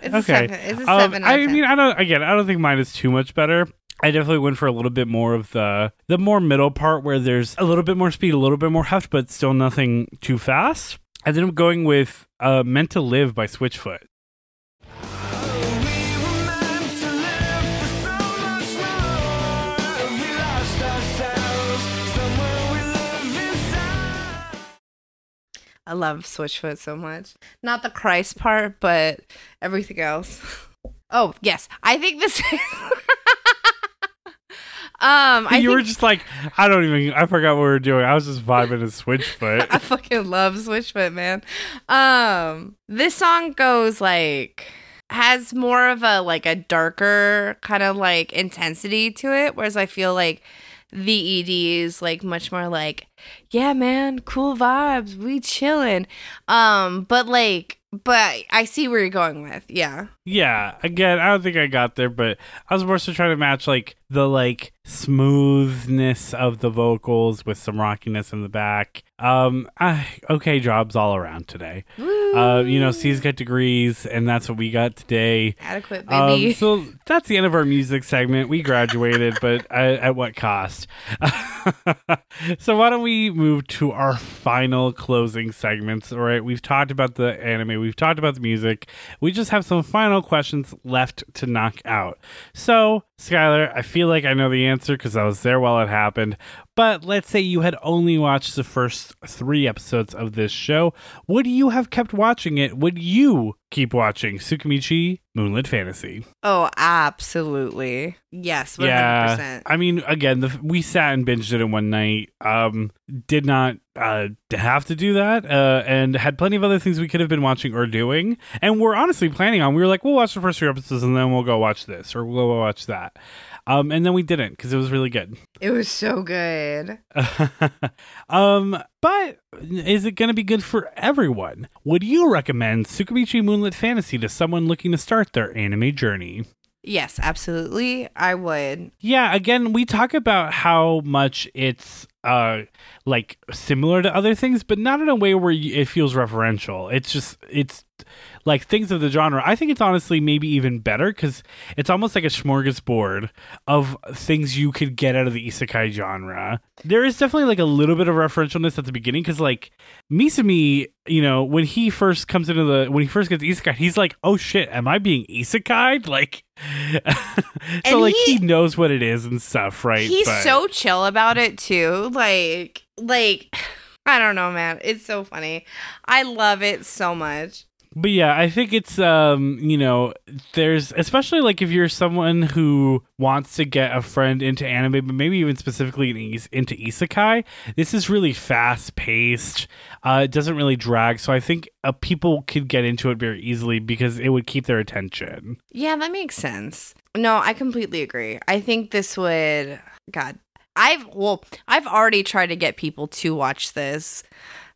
Speaker 2: It's a seven. It's a
Speaker 1: Um,
Speaker 2: seven out
Speaker 1: I
Speaker 2: of 10.
Speaker 1: mean, I don't. Again, I don't think mine is too much better. I definitely went for a little bit more of the the more middle part where there's a little bit more speed, a little bit more heft, but still nothing too fast. I ended up going with uh, "Meant to Live" by Switchfoot.
Speaker 2: I love Switchfoot so much. Not the Christ part, but everything else. <laughs> Oh yes, I think this. is... <laughs> um, I
Speaker 1: you
Speaker 2: think
Speaker 1: were just like, I don't even. I forgot what we were doing. I was just vibing to Switchfoot. <laughs>
Speaker 2: I fucking love Switchfoot, man. Um, this song goes like has more of a like a darker kind of like intensity to it, whereas I feel like the ED is like much more like, yeah, man, cool vibes, we chilling. Um, but like, but I see where you're going with, yeah.
Speaker 1: Yeah. Again, I don't think I got there, but I was more so trying to match like the like smoothness of the vocals with some rockiness in the back. Um, I, okay jobs all around today. Uh, you know, C's got degrees, and that's what we got today.
Speaker 2: Adequate,
Speaker 1: Um,
Speaker 2: baby.
Speaker 1: so that's the end of our music segment. We graduated, but <laughs> at, at what cost? <laughs> so why don't we move to our final closing segments? All right, we've talked about the anime, we've talked about the music. We just have some final questions left to knock out. So, Skylar, I feel like I know the answer because I was there while it happened. But let's say you had only watched the first three episodes of this show. Would you have kept watching it? Would you keep watching Tsukimichi Moonlit Fantasy?
Speaker 2: oh, absolutely. Yes, 100%.
Speaker 1: Yeah. I mean, again, the, we sat and binged it in one night. Um, did not uh, have to do that uh, and had plenty of other things we could have been watching or doing. And we're honestly planning on, we were like, we'll watch the first three episodes and then we'll go watch this or we'll go watch that. Um, and then we didn't because it was really good. <laughs>
Speaker 2: It was so good.
Speaker 1: um, but is it going to be good for everyone? Would you recommend Tsukimichi Moonlit Fantasy to someone looking to start their anime journey?
Speaker 2: Yes, absolutely. I would.
Speaker 1: Yeah, again, we talk about how much it's uh like similar to other things, but not in a way where it feels referential. It's just it's like things of the genre. I think it's honestly maybe even better because it's almost like a smorgasbord of things you could get out of the isekai genre. There is definitely like a little bit of referentialness at the beginning because like Misumi, you know, when he first comes into the when he first gets isekai, he's like, "Oh shit, am I being isekai?" Like, <laughs> so like
Speaker 2: he-
Speaker 1: he knows what it is and stuff, right?
Speaker 2: He's
Speaker 1: But-
Speaker 2: so chill about it too. Like, like <sighs> I don't know, man. It's so funny. I love it so much.
Speaker 1: But yeah, I think it's um, you know, there's especially like if you're someone who wants to get a friend into anime, but maybe even specifically into isekai, this is really fast paced. Uh, it doesn't really drag, so I think uh, people could get into it very easily because it would keep their attention.
Speaker 2: Yeah, that makes sense. No, I completely agree. I think this would God. I've well, I've already tried to get people to watch this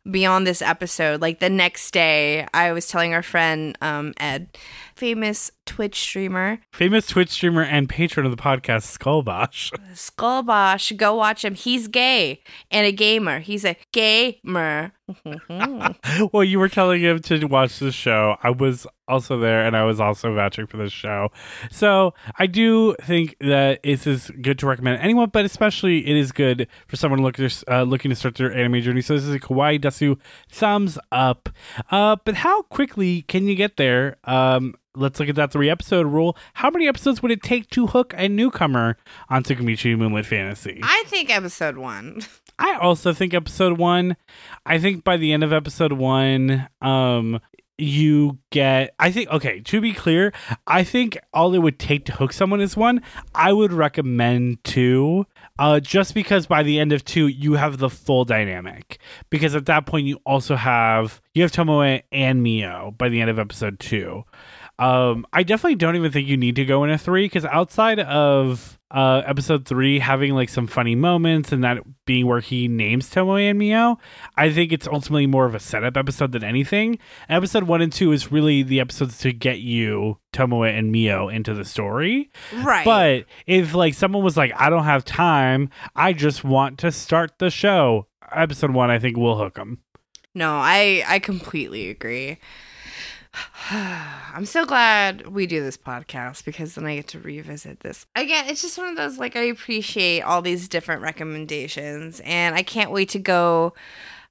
Speaker 2: beyond this episode. Like the next day, I was telling our friend um Ed, famous Twitch streamer,
Speaker 1: Famous Twitch streamer and patron of the podcast, Skullbosh.
Speaker 2: Skullbosh, go watch him. He's gay and a gamer. He's a gamer. <laughs>
Speaker 1: well, you were telling him to watch the show. I was also there, and I was also vouching for this show. So I do think that this is good to recommend anyone, but especially it is good for someone looking uh, looking to start their anime journey. So this is a Kawaii Desu thumbs up. Uh, but how quickly can you get there? Um, let's look at that three episode rule. How many episodes would it take to hook a newcomer on Tsukimichi Moonlit Fantasy?
Speaker 2: I think episode one. <laughs>
Speaker 1: I also think episode one. I think by the end of episode one, um, you get. I think okay. To be clear, I think all it would take to hook someone is one. I would recommend two. Uh, just because by the end of two you have the full dynamic. Because at that point you also have you have Tomoe and Mio by the end of episode two. Um, I definitely don't even think you need to go in a three because outside of uh episode three having like some funny moments and that being where he names Tomoe and Mio, I think it's ultimately more of a setup episode than anything. Episode one and two is really the episodes to get you Tomoe and Mio into the story.
Speaker 2: Right.
Speaker 1: But if like someone was like, I don't have time, I just want to start the show. Episode one, I think will hook them.
Speaker 2: No, I I completely agree. <sighs> I'm so glad we do this podcast because then I get to revisit this. Again, it's just one of those like I appreciate all these different recommendations and I can't wait to go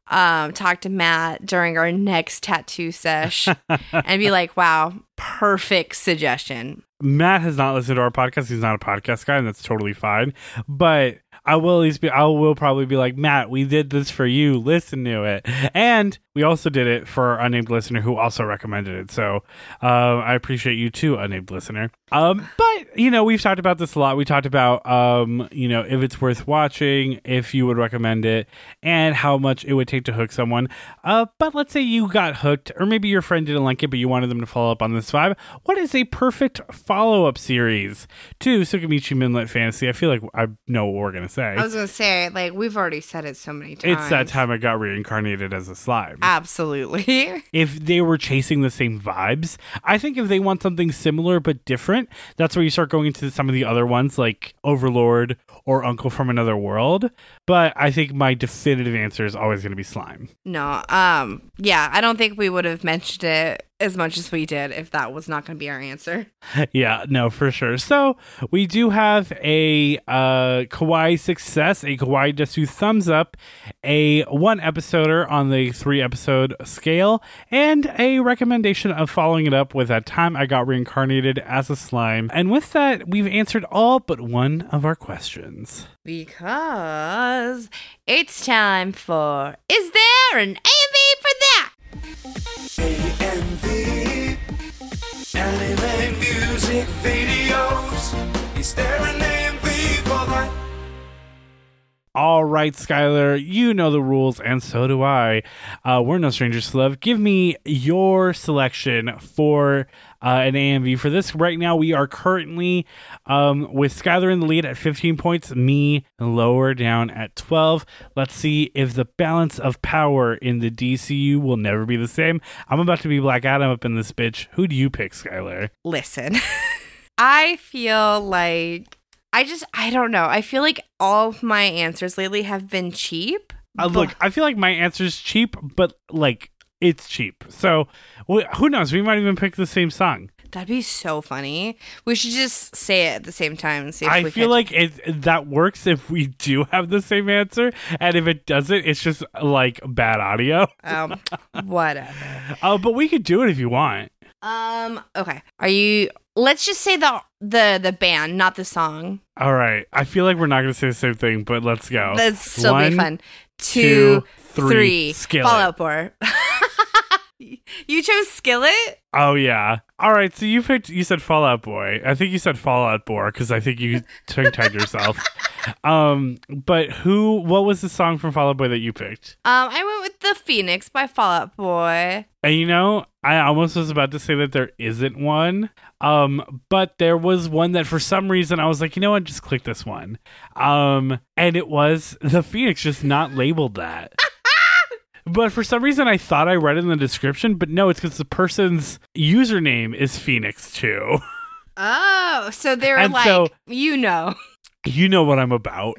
Speaker 2: um talk to Matt during our next tattoo sesh <laughs> and be like, "Wow, perfect suggestion."
Speaker 1: Matt has not listened to our podcast. He's not a podcast guy, and that's totally fine. But I will at least be, I will probably be like, Matt, we did this for you. Listen to it. And we also did it for our unnamed listener who also recommended it. So um, I appreciate you too, unnamed listener. Um, but, you know, we've talked about this a lot. We talked about, um, you know, if it's worth watching, if you would recommend it, and how much it would take to hook someone. Uh, but let's say you got hooked, or maybe your friend didn't like it, but you wanted them to follow up on this vibe. What is a perfect follow up series to Tsukimichi Moonlit Fantasy? I feel like I know what we're going to say.
Speaker 2: I was going to say like we've already said it so many times.
Speaker 1: It's that time I got reincarnated as a slime.
Speaker 2: Absolutely. <laughs>
Speaker 1: if they were chasing the same vibes, I think if they want something similar but different, that's where you start going into some of the other ones like Overlord or Uncle from Another World. But I think my definitive answer is always going to be slime.
Speaker 2: No, um, yeah, I don't think we would have mentioned it as much as we did if that was not going to be our answer. <laughs>
Speaker 1: yeah, no, for sure. So we do have a uh, Kawaii success, a Kawaii Desu thumbs up, a one episoder on the three episode scale, and a recommendation of following it up with that time I got reincarnated as a slime. And with that, we've answered all but one of our questions.
Speaker 2: Because it's time for Is there an AMV for that?
Speaker 5: AMV Anime music videos Is there an AMV for that?
Speaker 1: All right, Skylar, you know the rules, and so do I. Uh, we're no strangers to love. Give me your selection for uh, an AMV for this. Right now, we are currently um, with Skylar in the lead at 15 points, me lower down at 12. Let's see if the balance of power in the DCU will never be the same. I'm about to be Black Adam up in this bitch. Who do you pick, Skylar?
Speaker 2: Listen, <laughs> I feel like I just I don't know. I feel like all of my answers lately have been cheap.
Speaker 1: Uh, look, I feel like my answer's cheap, but like it's cheap. So wh- who knows? We might even pick the same song.
Speaker 2: That'd be so funny. We should just say it at the same time and see if
Speaker 1: I
Speaker 2: we
Speaker 1: feel like it that works if we do have the same answer, and if it doesn't, it's just like bad audio.
Speaker 2: um <laughs> whatever.
Speaker 1: Uh, but we could do it if you want.
Speaker 2: Um okay. Are you let's just say the the the band, not the song.
Speaker 1: All right. I feel like we're not going to say the same thing, but let's go.
Speaker 2: That's still
Speaker 1: One,
Speaker 2: be fun.
Speaker 1: two,
Speaker 2: Two,
Speaker 1: three.
Speaker 2: three.
Speaker 1: Skillet.
Speaker 2: Fall Out Boy. <laughs> <laughs> you chose Skillet?
Speaker 1: Oh yeah. All right. So you picked. You said Fall Out Boy. I think you said Fall Out Boy because I think you <laughs> tongue tied yourself. um. But who? What was the song from Fall Out Boy that you picked?
Speaker 2: Um, I went with The Phoenix by Fall Out Boy.
Speaker 1: And you know, I almost was about to say that there isn't one. Um, but there was one that for some reason I was like, you know what, just click this one. Um, and it was the Phoenix, just not labeled that. But for some reason I thought I read it in the description, but no, it's because the person's username is Phoenix too. <laughs>
Speaker 2: Oh, so they're
Speaker 1: And
Speaker 2: like,
Speaker 1: so-
Speaker 2: you know.
Speaker 1: you know what I'm about.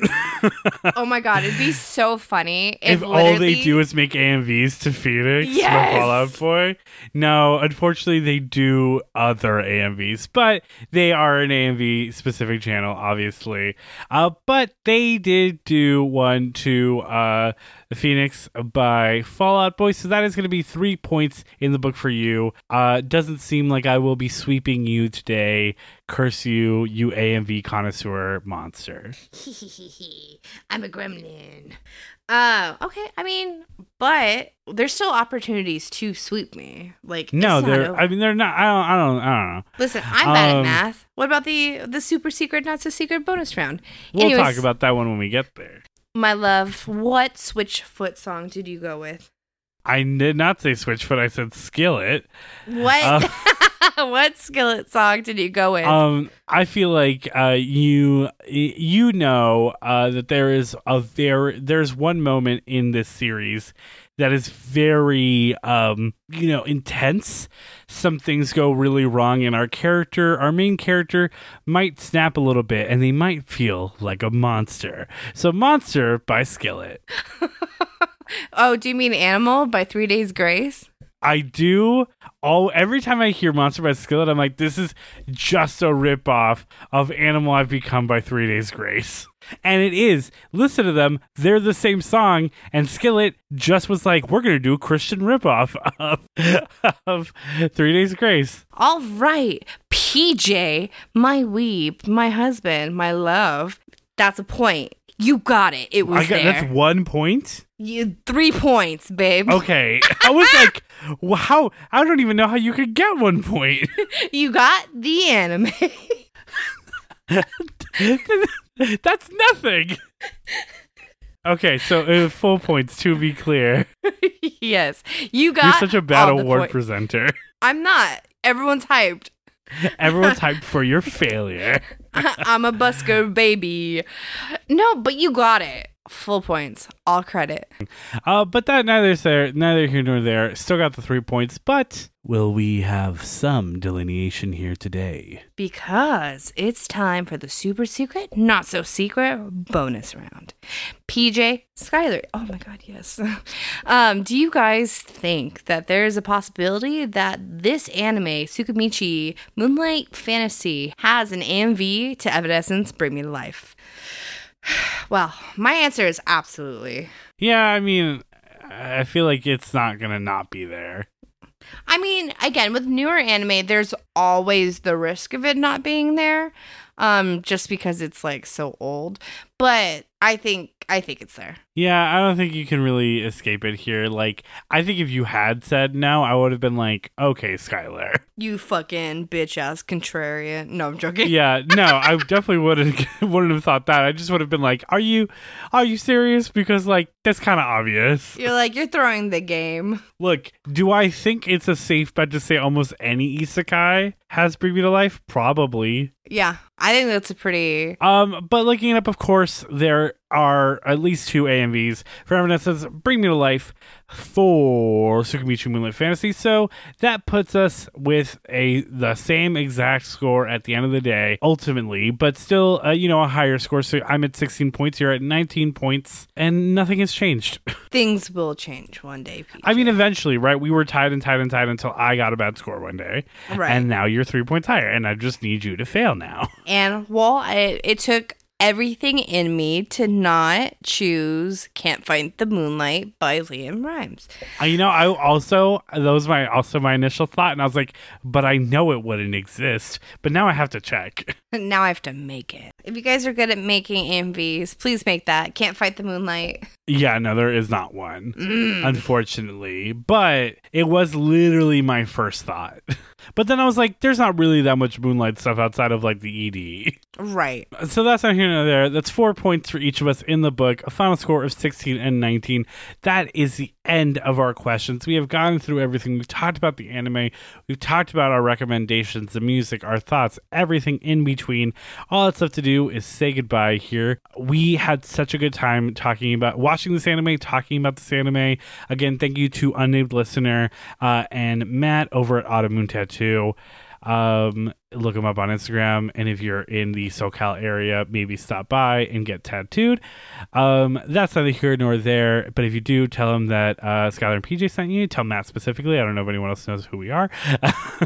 Speaker 2: Oh my god, it'd be so funny <laughs> if,
Speaker 1: if all they do is make AMVs to Phoenix
Speaker 2: Yes!
Speaker 1: from Fall Out Boy. No, unfortunately, they do other AMVs, but they are an AMV specific channel, obviously. Uh, but they did do one to uh, Phoenix by Fall Out Boy, so that is going to be three points in the book for you. Uh, doesn't seem like I will be sweeping you today. Curse you, you AMV connoisseur monster. <laughs>
Speaker 2: I'm a gremlin. Uh, okay. I mean, but there's still opportunities to sweep me. Like
Speaker 1: No, they're.
Speaker 2: over.
Speaker 1: I mean, they're not. I don't. I don't. I don't know.
Speaker 2: Listen, I'm bad
Speaker 1: Um,
Speaker 2: at math. What about the the super secret, not so secret bonus round?
Speaker 1: We'll
Speaker 2: Anyways,
Speaker 1: talk about that one when we get there.
Speaker 2: my love. What Switchfoot song did you go with?
Speaker 1: I did not say Switchfoot. I said Skillet.
Speaker 2: What <laughs> <laughs> what skillet song did you go with?
Speaker 1: Um, I feel like uh, you you know uh, that there is a there there's one moment in this series that is very um you know intense. Some things go really wrong, and our character, our main character, might snap a little bit, and they might feel like a monster. So, Monster by Skillet. <laughs>
Speaker 2: oh, do you mean Animal by Three Days Grace?
Speaker 1: I do all every time I hear Monster by Skillet, I'm like, this is just a ripoff of Animal I've Become by Three Days Grace. And it is. Listen to them. They're the same song. And Skillet just was like, we're gonna do a Christian ripoff of, <laughs> of Three Days Grace.
Speaker 2: All right, PJ, my weep, my husband, my love. That's a point. You got it. It was
Speaker 1: I got
Speaker 2: there.
Speaker 1: that's one point.
Speaker 2: You three points, babe. <laughs>
Speaker 1: Okay. I was like, wow, I don't even know how you could get one point. <laughs>
Speaker 2: You got the anime. <laughs>
Speaker 1: That's nothing. Okay, so uh, full points to be clear.
Speaker 2: yes, you got.
Speaker 1: You're such a bad award
Speaker 2: point-
Speaker 1: presenter.
Speaker 2: I'm not. Everyone's hyped.
Speaker 1: Everyone's hyped for your failure. <laughs>
Speaker 2: I'm a busker baby. No, but you got it. Full points. All credit.
Speaker 1: Uh, but that neither's there, neither here nor there. Still got the three points, but will we have some delineation here today?
Speaker 2: Because it's time for the super secret, not so secret bonus round. PJ, Skyler, Oh my god, yes. <laughs> um, do you guys think that there is a possibility that this anime, Tsukimichi Moonlight Fantasy, has an AMV to Evanescence Bring Me to Life? <sighs> Well, my answer is absolutely.
Speaker 1: Yeah, I mean, I feel like it's not gonna not be there.
Speaker 2: I mean, again, with newer anime, there's always the risk of it not being there, um, just because it's like so old. But I think I think it's there.
Speaker 1: Yeah, I don't think you can really escape it here. Like, I think if you had said no, I would have been like, okay, Skylar. <laughs>
Speaker 2: You fucking bitch ass contrarian. No, I'm joking.
Speaker 1: Yeah, <laughs> no, I definitely wouldn't <laughs> wouldn't have thought that. I just would have been like, are you are you serious? Because like that's kind of obvious.
Speaker 2: You're like you're throwing the game.
Speaker 1: Look, do I think it's a safe bet to say almost any isekai has bring me to life? Probably.
Speaker 2: Yeah, I think that's a pretty.
Speaker 1: Um, but looking it up, of course, there are at least two AMVs for says "Bring Me to Life" for Tsukimichi Moonlit Fantasy. So that puts us with a the same exact score at the end of the day, ultimately, but still, uh, you know, a higher score. So I'm at 16 points. You're at 19 points, and nothing has changed. <laughs>
Speaker 2: Things will change one day. PJ.
Speaker 1: I mean, eventually, right? We were tied and tied and tied until I got a bad score one day,
Speaker 2: Right.
Speaker 1: And now you're three points higher, and I just need you to fail now.
Speaker 2: and well, I, it took everything in me to not choose "Can't Fight the Moonlight" by LeAnn Rimes.
Speaker 1: Uh, You know, I also that was my also my initial thought, and I was like, but I know it wouldn't exist. But now I have to check. <laughs>
Speaker 2: Now I have to make it. If you guys are good at making MVs, please make that. Can't fight the moonlight.
Speaker 1: Yeah, no, there is not one,
Speaker 2: Mm.
Speaker 1: unfortunately. But it was literally my first thought. <laughs> but then I was like, there's not really that much moonlight stuff outside of like the ED.
Speaker 2: Right.
Speaker 1: So that's not here nor there. That's four points for each of us in the book. A final score of 16 and 19. That is the end of our questions. We have gone through everything. We've talked about the anime. We've talked about our recommendations, the music, our thoughts, everything in between. All that's left to do is say goodbye here. We had such a good time talking about watching this anime, talking about this anime. Again, thank you to unnamed listener uh, and Matt over at Automoon Tattoo. Um, look him up on Instagram, and if you're in the SoCal area, maybe stop by and get tattooed. Um, that's neither here nor there. But if you do, tell him that uh, Skylar and PJ sent you. Tell Matt specifically. I don't know if anyone else knows who we are.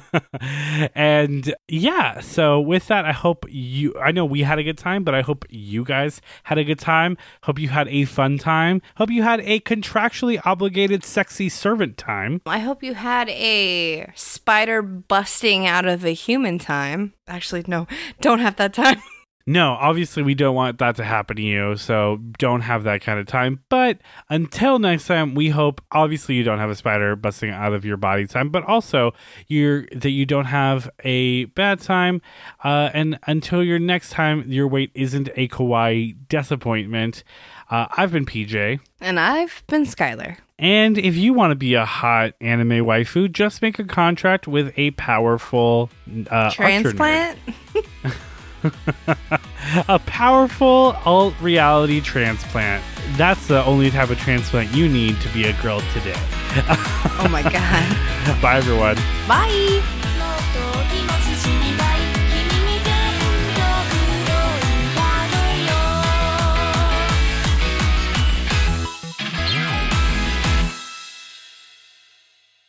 Speaker 1: <laughs> and yeah, so with that, I hope you. I know we had a good time, but I hope you guys had a good time. Hope you had a fun time. Hope you had a contractually obligated sexy servant time.
Speaker 2: I hope you had a spider busting out of a human time. Actually, no, don't have that time. <laughs>
Speaker 1: No, obviously we don't want that to happen to you, so don't have that kind of time. But until next time, we hope obviously you don't have a spider busting out of your body time, but also you're that you don't have a bad time. Uh, and until your next time, your wait isn't a Kawaii Desuppointment. Uh, I've been PJ.
Speaker 2: And I've been Skylar.
Speaker 1: And if you want to be a hot anime waifu, just make a contract with a powerful uh,
Speaker 2: Transplant? <laughs>
Speaker 1: a powerful alt reality transplant. That's the only type of transplant you need to be a girl today. <laughs>
Speaker 2: Oh my god.
Speaker 1: Bye, everyone.
Speaker 2: Bye.